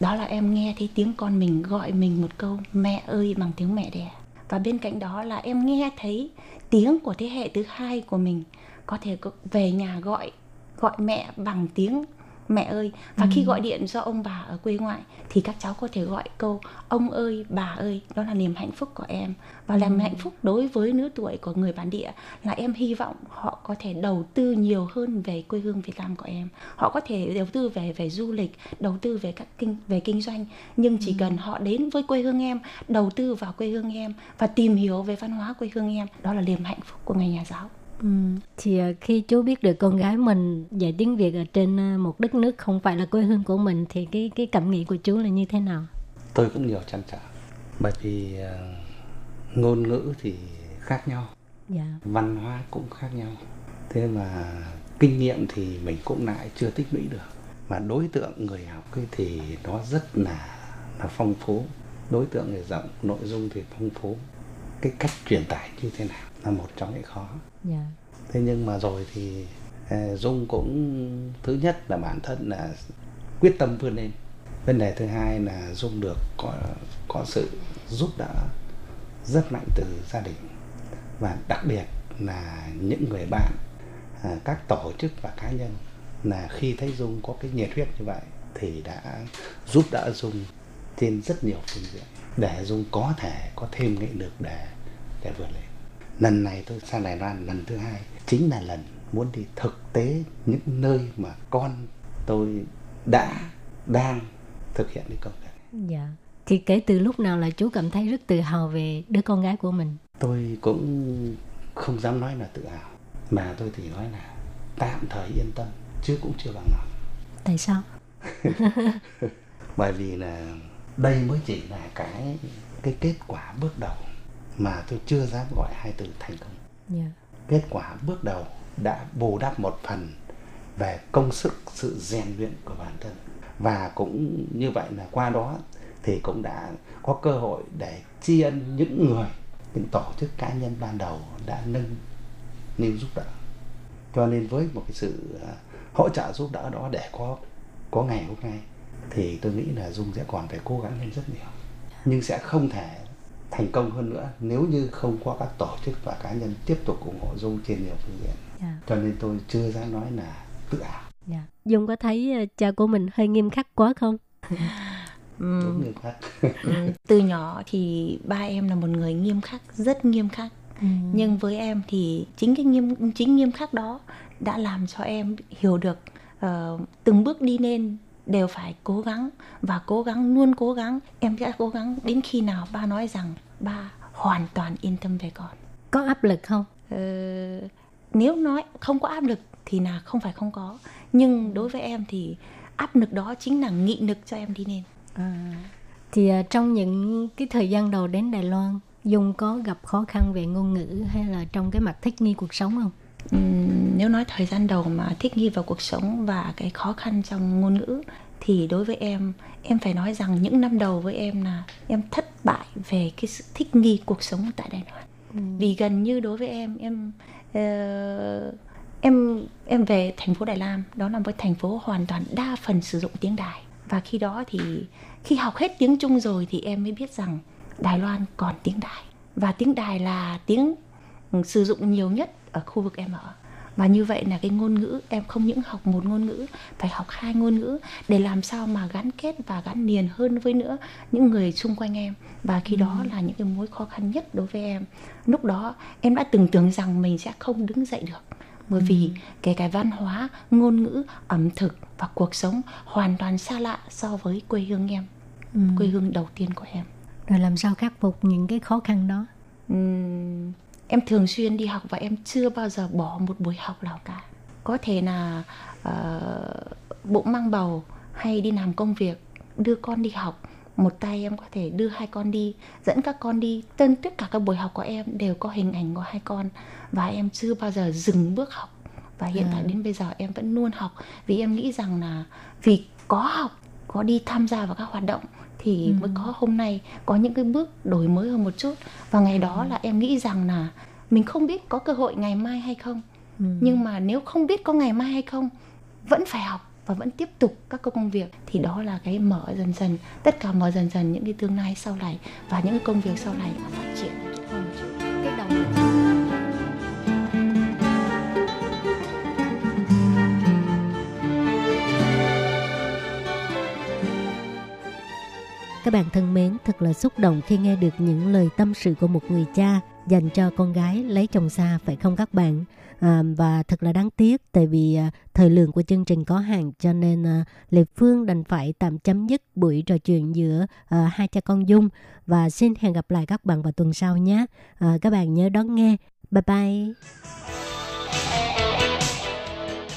đó là em nghe thấy tiếng con mình gọi mình một câu, mẹ ơi, bằng tiếng mẹ đẻ. Và bên cạnh đó là em nghe thấy tiếng của thế hệ thứ hai của mình. Có thể về nhà gọi gọi mẹ bằng tiếng mẹ ơi và khi gọi điện cho ông bà ở quê ngoại thì các cháu có thể gọi câu ông ơi bà ơi. Đó là niềm hạnh phúc của em. Và làm hạnh phúc đối với lứa tuổi của người bản địa là em hy vọng họ có thể đầu tư nhiều hơn về quê hương Việt Nam của em. Họ có thể đầu tư về về du lịch đầu tư về các kinh về kinh doanh nhưng chỉ cần họ đến với quê hương em đầu tư vào quê hương em và tìm hiểu về văn hóa quê hương em đó là niềm hạnh phúc của ngành nhà giáo Ừ. Thì à, khi chú biết được con gái mình dạy tiếng Việt ở trên à, một đất nước không phải là quê hương của mình thì cái cái cảm nghĩ của chú là như thế nào? tôi cũng nhiều trăn trở bởi vì ờ, ngôn ngữ thì khác nhau. Dạ. Văn hóa cũng khác nhau. Thế mà kinh nghiệm thì mình cũng lại chưa tích lũy được. Mà đối tượng người học ấy thì nó rất là là phong phú. Đối tượng thì rộng nội dung thì phong phú. Cái cách truyền tải như thế nào là một trong những khó yeah. thế nhưng mà rồi thì à, dung cũng, thứ nhất là bản thân là quyết tâm vươn lên. Vấn đề thứ hai là dung được có có sự giúp đỡ rất mạnh từ gia đình. Và đặc biệt là những người bạn à, các tổ chức và cá nhân là khi thấy dung có cái nhiệt huyết như vậy thì đã giúp đỡ dung trên rất nhiều phương diện để dung có thể có thêm nghị lực để để vượt lên lần này tôi sang Đài Loan lần thứ hai. Chính là lần muốn đi thực tế những nơi mà con tôi đã đang thực hiện cái công việc. Dạ. Thì kể từ lúc nào là chú cảm thấy rất tự hào về đứa con gái của mình? Tôi cũng không dám nói là tự hào mà tôi thì nói là tạm thời yên tâm chứ cũng chưa bằng lòng. Tại sao? Bởi vì là đây mới chỉ là cái cái kết quả bước đầu mà tôi chưa dám gọi hai từ thành công. Dạ. Kết quả bước đầu đã bù đắp một phần về công sức sự rèn luyện của bản thân. Và cũng như vậy là qua đó thì cũng đã có cơ hội để tri ân những người những tổ chức cá nhân ban đầu đã nâng niu giúp đỡ. Cho nên với một cái sự à, hỗ trợ giúp đỡ đó để có có ngày hôm nay thì tôi nghĩ là dung sẽ còn phải cố gắng lên rất nhiều. Nhưng sẽ không thể thành công hơn nữa nếu như không có các tổ chức và cá nhân tiếp tục ủng hộ dung trên nhiều phương diện. Dạ. Cho nên tôi chưa dám nói là tự hào. Dạ. Dung có thấy ờ, cha của mình hơi nghiêm khắc quá không? Đúng khác Ừ, từ nhỏ thì ba em là một người nghiêm khắc rất nghiêm khắc. Nhưng với em thì chính cái nghiêm chính nghiêm khắc đó đã làm cho em hiểu được ờ, từng bước đi lên đều phải cố gắng và cố gắng luôn cố gắng. Em sẽ cố gắng đến khi nào ba nói rằng ba hoàn toàn yên tâm về con? Có áp lực không? Ờ, nếu nói không có áp lực thì là không phải không có. Nhưng đối với em thì áp lực đó chính là nghị lực cho em đi lên. À, thì à, trong những cái thời gian đầu đến Đài Loan, Dung có gặp khó khăn về ngôn ngữ hay là trong cái mặt thích nghi cuộc sống không? Nếu nói thời gian đầu mà thích nghi vào cuộc sống và cái khó khăn trong ngôn ngữ thì đối với em em phải nói rằng những năm đầu với em là em thất bại về cái sự thích nghi cuộc sống tại Đài Loan. Vì gần như đối với em em ờ, em em về thành phố Đài Loan đó là một thành phố hoàn toàn đa phần sử dụng tiếng Đài. Và khi đó thì khi học hết tiếng Trung rồi thì em mới biết rằng Đài Loan còn tiếng Đài. Và tiếng Đài là tiếng ừ, sử dụng nhiều nhất ở khu vực em ở. Và như vậy là cái ngôn ngữ em không những học một ngôn ngữ phải học hai ngôn ngữ để làm sao mà gắn kết và gắn liền hơn với nữa những người xung quanh em. Và khi đó là những cái mối khó khăn nhất đối với em. Lúc đó em đã từng tưởng rằng mình sẽ không đứng dậy được. Bởi vì kể cả văn hóa ngôn ngữ ẩm thực và cuộc sống hoàn toàn xa lạ so với quê hương em Ừ. quê hương đầu tiên của em. Rồi làm sao khắc phục những cái khó khăn đó? Em thường xuyên đi học và em chưa bao giờ bỏ một buổi học nào cả. Có thể là ờ, bụng mang bầu hay đi làm công việc đưa con đi học một tay em có thể đưa hai con đi dẫn các con đi. Tên tất cả các buổi học của em đều có hình ảnh của hai con và em chưa bao giờ dừng bước học. Và hiện tại À. đến bây giờ em vẫn luôn học vì em nghĩ rằng là vì có học có đi tham gia vào các hoạt động thì mới có hôm nay có những cái bước đổi mới hơn một chút. Và ngày đó là em nghĩ rằng là mình không biết có cơ hội ngày mai hay không. Nhưng mà nếu không biết có ngày mai hay không vẫn phải học và vẫn tiếp tục các công việc. Thì đó là cái mở dần dần tất cả mở dần dần những cái tương lai sau này và những cái công việc sau này phát triển Các bạn thân mến, thật là xúc động khi nghe được những lời tâm sự của một người cha dành cho con gái lấy chồng xa phải không các bạn? À, và thật là đáng tiếc tại vì à, thời lượng của chương trình có hạn cho nên à, Lê Phương đành phải tạm chấm dứt buổi trò chuyện giữa à, hai cha con Dung và xin hẹn gặp lại các bạn vào tuần sau nhé. À, các bạn nhớ đón nghe. Bye bye.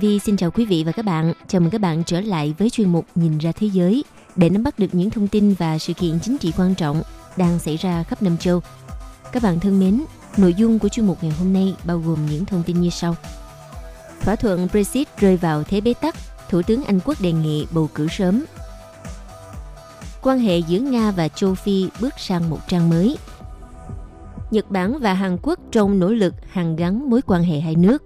Tường Vi xin chào quý vị và các bạn. Chào mừng các bạn trở lại với chuyên mục Nhìn ra thế giới để nắm bắt được những thông tin và sự kiện chính trị quan trọng đang xảy ra khắp năm châu. Các bạn thân mến, nội dung của chuyên mục ngày hôm nay bao gồm những thông tin như sau. Thỏa thuận Brexit rơi vào thế bế tắc, Thủ tướng Anh Quốc đề nghị bầu cử sớm. Quan hệ giữa Nga và châu Phi bước sang một trang mới. Nhật Bản và Hàn Quốc trong nỗ lực hàn gắn mối quan hệ hai nước –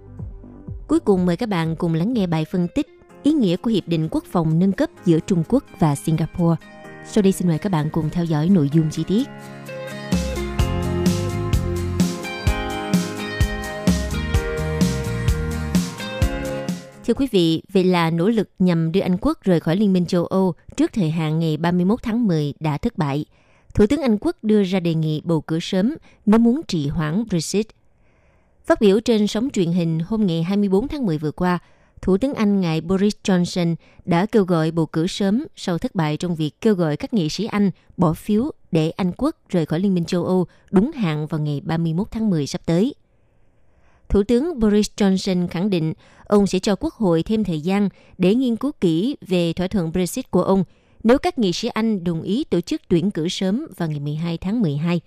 Cuối cùng mời các bạn cùng lắng nghe bài phân tích ý nghĩa của Hiệp định Quốc phòng nâng cấp giữa Trung Quốc và Singapore. Sau đây xin mời các bạn cùng theo dõi nội dung chi tiết. Thưa quý vị, vậy là nỗ lực nhằm đưa Anh Quốc rời khỏi Liên minh châu Âu trước thời hạn ngày 31 tháng 10 đã thất bại. Thủ tướng Anh Quốc đưa ra đề nghị bầu cử sớm nếu muốn trì hoãn Brexit – Phát biểu trên sóng truyền hình hôm ngày 24 tháng 10 vừa qua, Thủ tướng Anh ngài Boris Johnson đã kêu gọi bầu cử sớm sau thất bại trong việc kêu gọi các nghị sĩ Anh bỏ phiếu để Anh quốc rời khỏi Liên minh châu Âu đúng hạn vào ngày 31 tháng 10 sắp tới. Thủ tướng Boris Johnson khẳng định ông sẽ cho Quốc hội thêm thời gian để nghiên cứu kỹ về thỏa thuận Brexit của ông nếu các nghị sĩ Anh đồng ý tổ chức tuyển cử sớm vào ngày 12 tháng 12.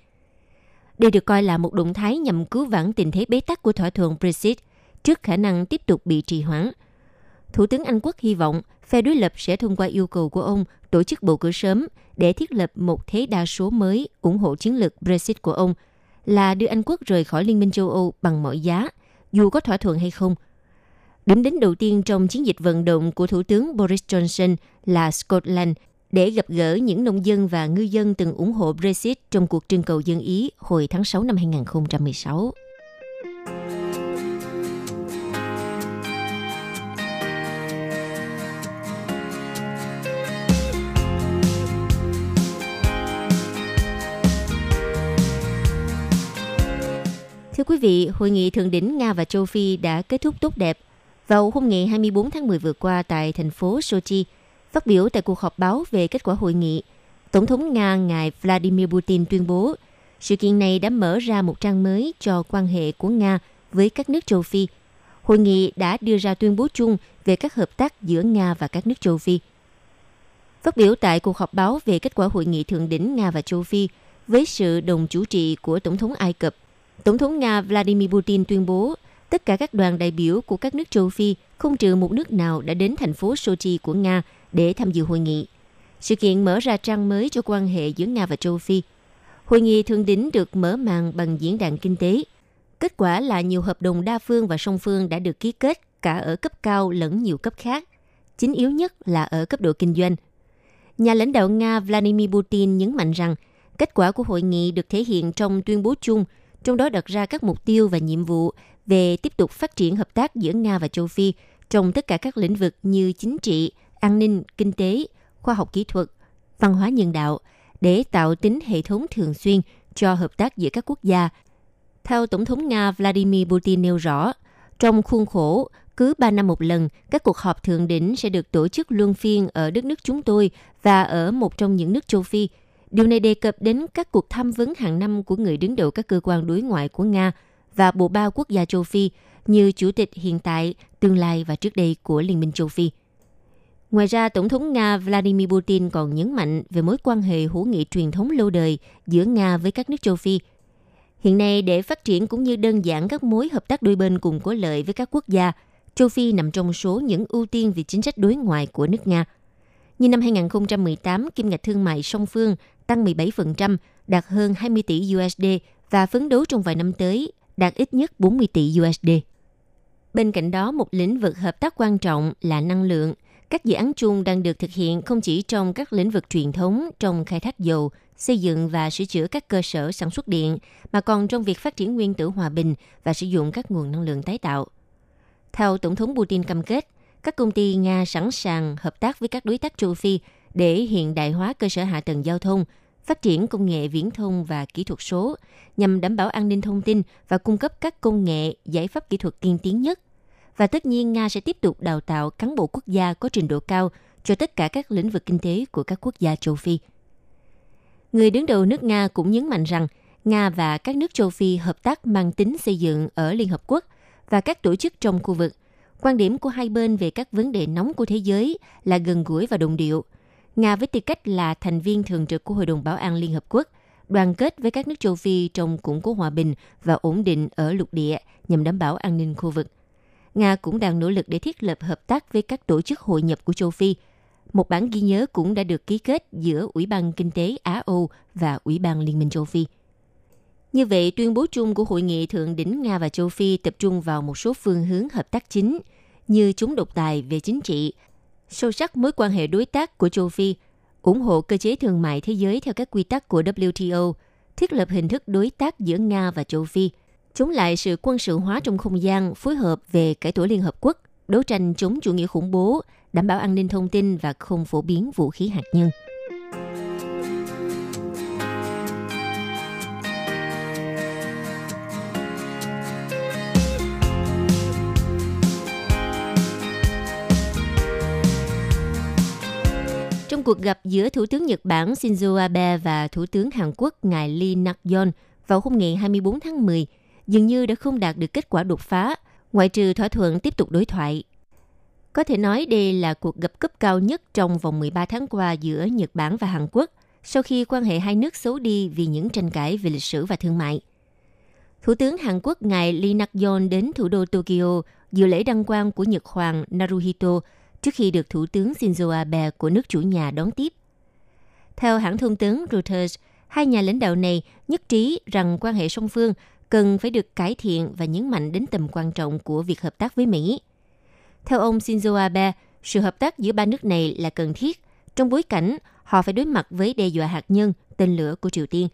Đây được coi là một động thái nhằm cứu vãn tình thế bế tắc của thỏa thuận Brexit trước khả năng tiếp tục bị trì hoãn. Thủ tướng Anh Quốc hy vọng phe đối lập sẽ thông qua yêu cầu của ông tổ chức bầu cử sớm để thiết lập một thế đa số mới ủng hộ chiến lược Brexit của ông là đưa Anh Quốc rời khỏi Liên minh châu Âu bằng mọi giá, dù có thỏa thuận hay không. Điểm đến đầu tiên trong chiến dịch vận động của Thủ tướng Boris Johnson là Scotland để gặp gỡ những nông dân và ngư dân từng ủng hộ Brexit trong cuộc trưng cầu dân Ý hồi tháng 6 năm 2016. Thưa quý vị, hội nghị thượng đỉnh Nga và châu Phi đã kết thúc tốt đẹp vào hôm ngày 24 tháng 10 vừa qua tại thành phố Sochi – Phát biểu tại cuộc họp báo về kết quả hội nghị, Tổng thống Nga ngài Vladimir Putin tuyên bố sự kiện này đã mở ra một trang mới cho quan hệ của Nga với các nước châu Phi. Hội nghị đã đưa ra tuyên bố chung về các hợp tác giữa Nga và các nước châu Phi. Phát biểu tại cuộc họp báo về kết quả hội nghị thượng đỉnh Nga và châu Phi với sự đồng chủ trì của Tổng thống Ai Cập, Tổng thống Nga Vladimir Putin tuyên bố tất cả các đoàn đại biểu của các nước châu Phi, không trừ một nước nào đã đến thành phố Sochi của Nga để tham dự hội nghị. Sự kiện mở ra trang mới cho quan hệ giữa Nga và châu Phi. Hội nghị thượng đỉnh được mở màn bằng diễn đàn kinh tế. Kết quả là nhiều hợp đồng đa phương và song phương đã được ký kết cả ở cấp cao lẫn nhiều cấp khác. Chính yếu nhất là ở cấp độ kinh doanh. Nhà lãnh đạo Nga Vladimir Putin nhấn mạnh rằng kết quả của hội nghị được thể hiện trong tuyên bố chung, trong đó đặt ra các mục tiêu và nhiệm vụ về tiếp tục phát triển hợp tác giữa Nga và châu Phi trong tất cả các lĩnh vực như chính trị, an ninh, kinh tế, khoa học kỹ thuật, văn hóa nhân đạo để tạo tính hệ thống thường xuyên cho hợp tác giữa các quốc gia. Theo Tổng thống Nga Vladimir Putin nêu rõ, trong khuôn khổ cứ 3 năm một lần, các cuộc họp thượng đỉnh sẽ được tổ chức luân phiên ở đất nước chúng tôi và ở một trong những nước châu Phi Điều này đề cập đến các cuộc tham vấn hàng năm của người đứng đầu các cơ quan đối ngoại của Nga và bộ ba quốc gia châu Phi như chủ tịch hiện tại, tương lai và trước đây của Liên minh châu Phi. Ngoài ra, Tổng thống Nga Vladimir Putin còn nhấn mạnh về mối quan hệ hữu nghị truyền thống lâu đời giữa Nga với các nước châu Phi. Hiện nay, để phát triển cũng như đơn giản các mối hợp tác đôi bên cùng có lợi với các quốc gia, châu Phi nằm trong số những ưu tiên về chính sách đối ngoại của nước Nga. Như năm 2018, kim ngạch thương mại song phương tăng 17%, đạt hơn 20 tỷ USD và phấn đấu trong vài năm tới đạt ít nhất 40 tỷ USD. Bên cạnh đó, một lĩnh vực hợp tác quan trọng là năng lượng. Các dự án chung đang được thực hiện không chỉ trong các lĩnh vực truyền thống trong khai thác dầu, xây dựng và sửa chữa các cơ sở sản xuất điện, mà còn trong việc phát triển nguyên tử hòa bình và sử dụng các nguồn năng lượng tái tạo. Theo Tổng thống Putin cam kết, các công ty Nga sẵn sàng hợp tác với các đối tác châu Phi để hiện đại hóa cơ sở hạ tầng giao thông, phát triển công nghệ viễn thông và kỹ thuật số nhằm đảm bảo an ninh thông tin và cung cấp các công nghệ, giải pháp kỹ thuật tiên tiến nhất. Và tất nhiên Nga sẽ tiếp tục đào tạo cán bộ quốc gia có trình độ cao cho tất cả các lĩnh vực kinh tế của các quốc gia châu Phi. Người đứng đầu nước Nga cũng nhấn mạnh rằng Nga và các nước châu Phi hợp tác mang tính xây dựng ở Liên Hợp Quốc và các tổ chức trong khu vực. Quan điểm của hai bên về các vấn đề nóng của thế giới là gần gũi và đồng điệu. Nga với tư cách là thành viên thường trực của Hội đồng Bảo an Liên Hợp Quốc, đoàn kết với các nước châu Phi trong củng cố hòa bình và ổn định ở lục địa nhằm đảm bảo an ninh khu vực. Nga cũng đang nỗ lực để thiết lập hợp tác với các tổ chức hội nhập của châu Phi. Một bản ghi nhớ cũng đã được ký kết giữa Ủy ban Kinh tế Á-Âu và Ủy ban Liên minh châu Phi. Như vậy, tuyên bố chung của Hội nghị Thượng đỉnh Nga và châu Phi tập trung vào một số phương hướng hợp tác chính như chúng độc tài về chính trị, sâu sắc mối quan hệ đối tác của châu Phi, ủng hộ cơ chế thương mại thế giới theo các quy tắc của WTO, thiết lập hình thức đối tác giữa Nga và châu Phi, chống lại sự quân sự hóa trong không gian, phối hợp về cải tổ Liên Hợp Quốc, đấu tranh chống chủ nghĩa khủng bố, đảm bảo an ninh thông tin và không phổ biến vũ khí hạt nhân. Trong cuộc gặp giữa Thủ tướng Nhật Bản Shinzo Abe và Thủ tướng Hàn Quốc ngài Lee Nak-yon vào hôm ngày 24 tháng 10, dường như đã không đạt được kết quả đột phá, ngoại trừ thỏa thuận tiếp tục đối thoại. Có thể nói đây là cuộc gặp cấp cao nhất trong vòng 13 tháng qua giữa Nhật Bản và Hàn Quốc, sau khi quan hệ hai nước xấu đi vì những tranh cãi về lịch sử và thương mại. Thủ tướng Hàn Quốc ngài Lee Nak-yon đến thủ đô Tokyo dự lễ đăng quang của Nhật Hoàng Naruhito trước khi được Thủ tướng Shinzo Abe của nước chủ nhà đón tiếp. Theo hãng thông tấn Reuters, hai nhà lãnh đạo này nhất trí rằng quan hệ song phương cần phải được cải thiện và nhấn mạnh đến tầm quan trọng của việc hợp tác với Mỹ. Theo ông Shinzo Abe, sự hợp tác giữa ba nước này là cần thiết trong bối cảnh họ phải đối mặt với đe dọa hạt nhân, tên lửa của Triều Tiên.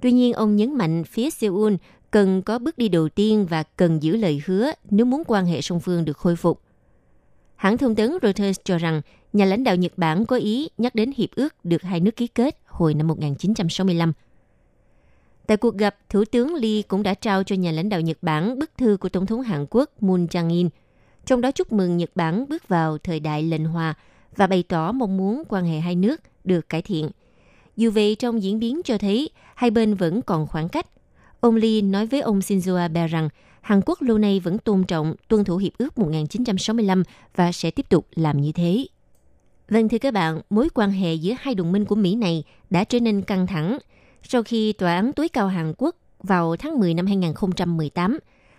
Tuy nhiên, ông nhấn mạnh phía Seoul cần có bước đi đầu tiên và cần giữ lời hứa nếu muốn quan hệ song phương được khôi phục. Hãng thông tấn Reuters cho rằng nhà lãnh đạo Nhật Bản có ý nhắc đến hiệp ước được hai nước ký kết hồi năm 1965. Tại cuộc gặp, Thủ tướng Lee cũng đã trao cho nhà lãnh đạo Nhật Bản bức thư của Tổng thống Hàn Quốc Moon Jae-in, trong đó chúc mừng Nhật Bản bước vào thời đại lệnh hòa và bày tỏ mong muốn quan hệ hai nước được cải thiện. Dù vậy, trong diễn biến cho thấy hai bên vẫn còn khoảng cách. Ông Lee nói với ông Shinzo Abe rằng Hàn Quốc lâu nay vẫn tôn trọng tuân thủ Hiệp ước 1965 và sẽ tiếp tục làm như thế. Vâng thưa các bạn, mối quan hệ giữa hai đồng minh của Mỹ này đã trở nên căng thẳng sau khi Tòa án tối cao Hàn Quốc vào tháng 10 năm 2018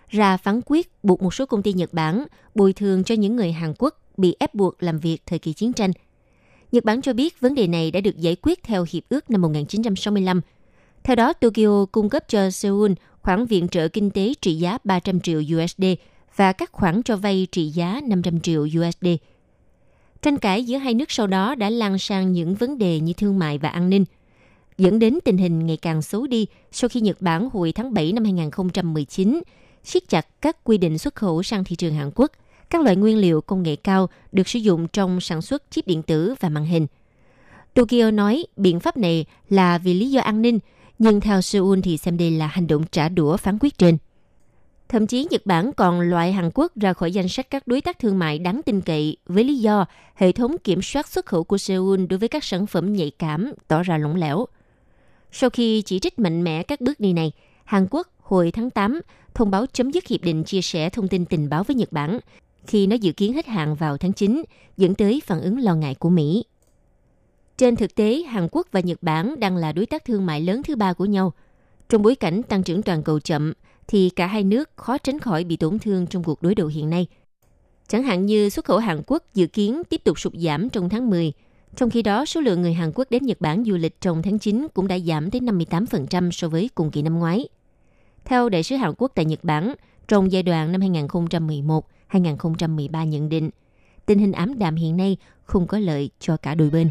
ra phán quyết buộc một số công ty Nhật Bản bồi thường cho những người Hàn Quốc bị ép buộc làm việc thời kỳ chiến tranh. Nhật Bản cho biết vấn đề này đã được giải quyết theo Hiệp ước năm 1965. Theo đó, Tokyo cung cấp cho Seoul khoản viện trợ kinh tế trị giá 300 triệu USD và các khoản cho vay trị giá 500 triệu USD. Tranh cãi giữa hai nước sau đó đã lan sang những vấn đề như thương mại và an ninh, dẫn đến tình hình ngày càng xấu đi sau khi Nhật Bản hồi tháng 7 năm 2019 siết chặt các quy định xuất khẩu sang thị trường Hàn Quốc các loại nguyên liệu công nghệ cao được sử dụng trong sản xuất chip điện tử và màn hình. Tokyo nói biện pháp này là vì lý do an ninh, nhưng theo Seoul thì xem đây là hành động trả đũa phán quyết trên. Thậm chí Nhật Bản còn loại Hàn Quốc ra khỏi danh sách các đối tác thương mại đáng tin cậy với lý do hệ thống kiểm soát xuất khẩu của Seoul đối với các sản phẩm nhạy cảm tỏ ra lỏng lẻo. Sau khi chỉ trích mạnh mẽ các bước đi này, Hàn Quốc hồi tháng 8 thông báo chấm dứt hiệp định chia sẻ thông tin tình báo với Nhật Bản khi nó dự kiến hết hạn vào tháng 9, dẫn tới phản ứng lo ngại của Mỹ. Trên thực tế, Hàn Quốc và Nhật Bản đang là đối tác thương mại lớn thứ ba của nhau. Trong bối cảnh tăng trưởng toàn cầu chậm, thì cả hai nước khó tránh khỏi bị tổn thương trong cuộc đối đầu hiện nay. Chẳng hạn như xuất khẩu Hàn Quốc dự kiến tiếp tục sụt giảm trong tháng 10, trong khi đó số lượng người Hàn Quốc đến Nhật Bản du lịch trong tháng 9 cũng đã giảm tới 58% so với cùng kỳ năm ngoái. Theo đại sứ Hàn Quốc tại Nhật Bản, trong giai đoạn năm 2011-2013 nhận định, tình hình ám đạm hiện nay không có lợi cho cả đôi bên.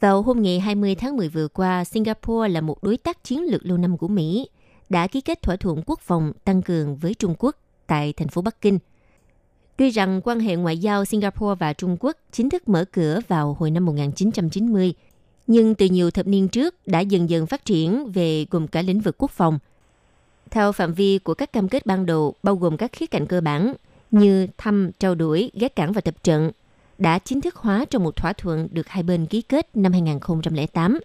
Vào hôm ngày 20 tháng 10 vừa qua, Singapore là một đối tác chiến lược lâu năm của Mỹ, đã ký kết thỏa thuận quốc phòng tăng cường với Trung Quốc tại thành phố Bắc Kinh. Tuy rằng quan hệ ngoại giao Singapore và Trung Quốc chính thức mở cửa vào hồi năm 1990, nhưng từ nhiều thập niên trước đã dần dần phát triển về gồm cả lĩnh vực quốc phòng. Theo phạm vi của các cam kết ban đầu, bao gồm các khía cạnh cơ bản như thăm, trao đổi, ghé cảng và tập trận, đã chính thức hóa trong một thỏa thuận được hai bên ký kết năm 2008,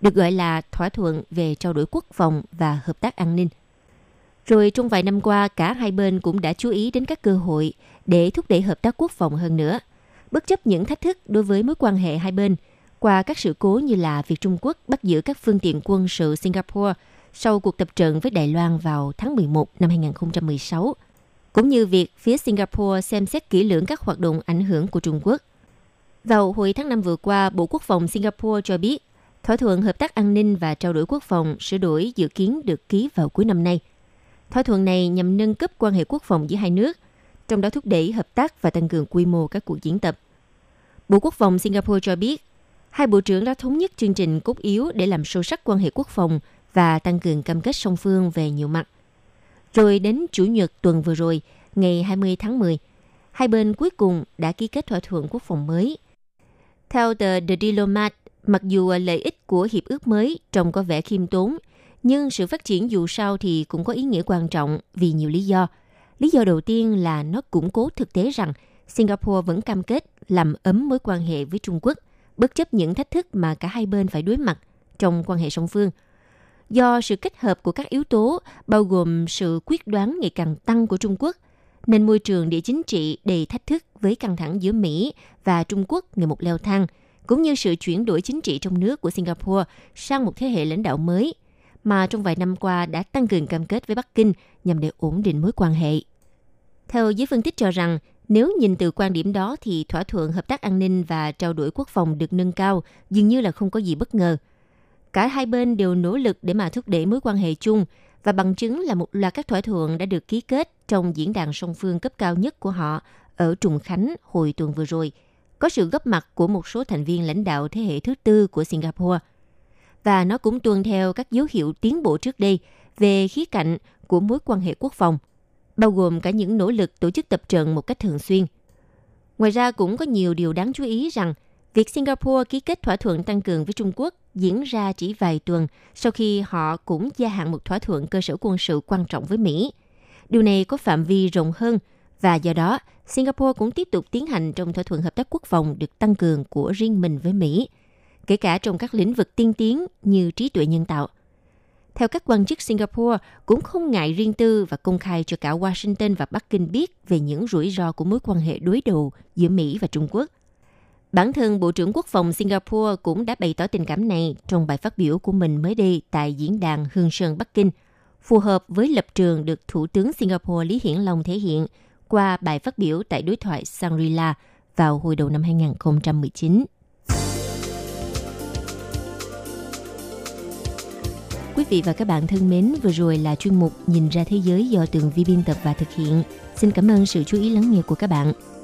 được gọi là thỏa thuận về trao đổi quốc phòng và hợp tác an ninh. Rồi trong vài năm qua, cả hai bên cũng đã chú ý đến các cơ hội để thúc đẩy hợp tác quốc phòng hơn nữa. Bất chấp những thách thức đối với mối quan hệ hai bên, qua các sự cố như là việc Trung Quốc bắt giữ các phương tiện quân sự Singapore sau cuộc tập trận với Đài Loan vào tháng 11 năm 2016, cũng như việc phía Singapore xem xét kỹ lưỡng các hoạt động ảnh hưởng của Trung Quốc. Vào hồi tháng 5 vừa qua, Bộ Quốc phòng Singapore cho biết thỏa thuận hợp tác an ninh và trao đổi quốc phòng sửa đổi dự kiến được ký vào cuối năm nay. Thỏa thuận này nhằm nâng cấp quan hệ quốc phòng giữa hai nước, trong đó thúc đẩy hợp tác và tăng cường quy mô các cuộc diễn tập. Bộ Quốc phòng Singapore cho biết, hai bộ trưởng đã thống nhất chương trình cốt yếu để làm sâu sắc quan hệ quốc phòng và tăng cường cam kết song phương về nhiều mặt. Rồi đến Chủ nhật tuần vừa rồi, ngày 20 tháng 10, hai bên cuối cùng đã ký kết thỏa thuận quốc phòng mới. Theo tờ The Diplomat, mặc dù lợi ích của hiệp ước mới trông có vẻ khiêm tốn, nhưng sự phát triển dù sao thì cũng có ý nghĩa quan trọng vì nhiều lý do. Lý do đầu tiên là nó củng cố thực tế rằng Singapore vẫn cam kết làm ấm mối quan hệ với Trung Quốc, bất chấp những thách thức mà cả hai bên phải đối mặt trong quan hệ song phương. Do sự kết hợp của các yếu tố bao gồm sự quyết đoán ngày càng tăng của Trung Quốc, nên môi trường địa chính trị đầy thách thức với căng thẳng giữa Mỹ và Trung Quốc ngày một leo thang, cũng như sự chuyển đổi chính trị trong nước của Singapore sang một thế hệ lãnh đạo mới – mà trong vài năm qua đã tăng cường cam kết với Bắc Kinh nhằm để ổn định mối quan hệ. Theo giới phân tích cho rằng, nếu nhìn từ quan điểm đó thì thỏa thuận hợp tác an ninh và trao đổi quốc phòng được nâng cao dường như là không có gì bất ngờ. Cả hai bên đều nỗ lực để mà thúc đẩy mối quan hệ chung và bằng chứng là một loạt các thỏa thuận đã được ký kết trong diễn đàn song phương cấp cao nhất của họ ở Trùng Khánh hồi tuần vừa rồi. Có sự góp mặt của một số thành viên lãnh đạo thế hệ thứ tư của Singapore – và nó cũng tuân theo các dấu hiệu tiến bộ trước đây về khía cạnh của mối quan hệ quốc phòng, bao gồm cả những nỗ lực tổ chức tập trận một cách thường xuyên. Ngoài ra cũng có nhiều điều đáng chú ý rằng việc Singapore ký kết thỏa thuận tăng cường với Trung Quốc diễn ra chỉ vài tuần sau khi họ cũng gia hạn một thỏa thuận cơ sở quân sự quan trọng với Mỹ. Điều này có phạm vi rộng hơn và do đó Singapore cũng tiếp tục tiến hành trong thỏa thuận hợp tác quốc phòng được tăng cường của riêng mình với Mỹ – kể cả trong các lĩnh vực tiên tiến như trí tuệ nhân tạo. Theo các quan chức Singapore, cũng không ngại riêng tư và công khai cho cả Washington và Bắc Kinh biết về những rủi ro của mối quan hệ đối đầu giữa Mỹ và Trung Quốc. Bản thân Bộ trưởng Quốc phòng Singapore cũng đã bày tỏ tình cảm này trong bài phát biểu của mình mới đây tại diễn đàn Hương Sơn Bắc Kinh, phù hợp với lập trường được Thủ tướng Singapore Lý Hiển Long thể hiện qua bài phát biểu tại đối thoại Shangri-La vào hồi đầu năm 2019. Quý vị và các bạn thân mến, vừa rồi là chuyên mục Nhìn ra thế giới do Tường Vi biên tập và thực hiện. Xin cảm ơn sự chú ý lắng nghe của các bạn.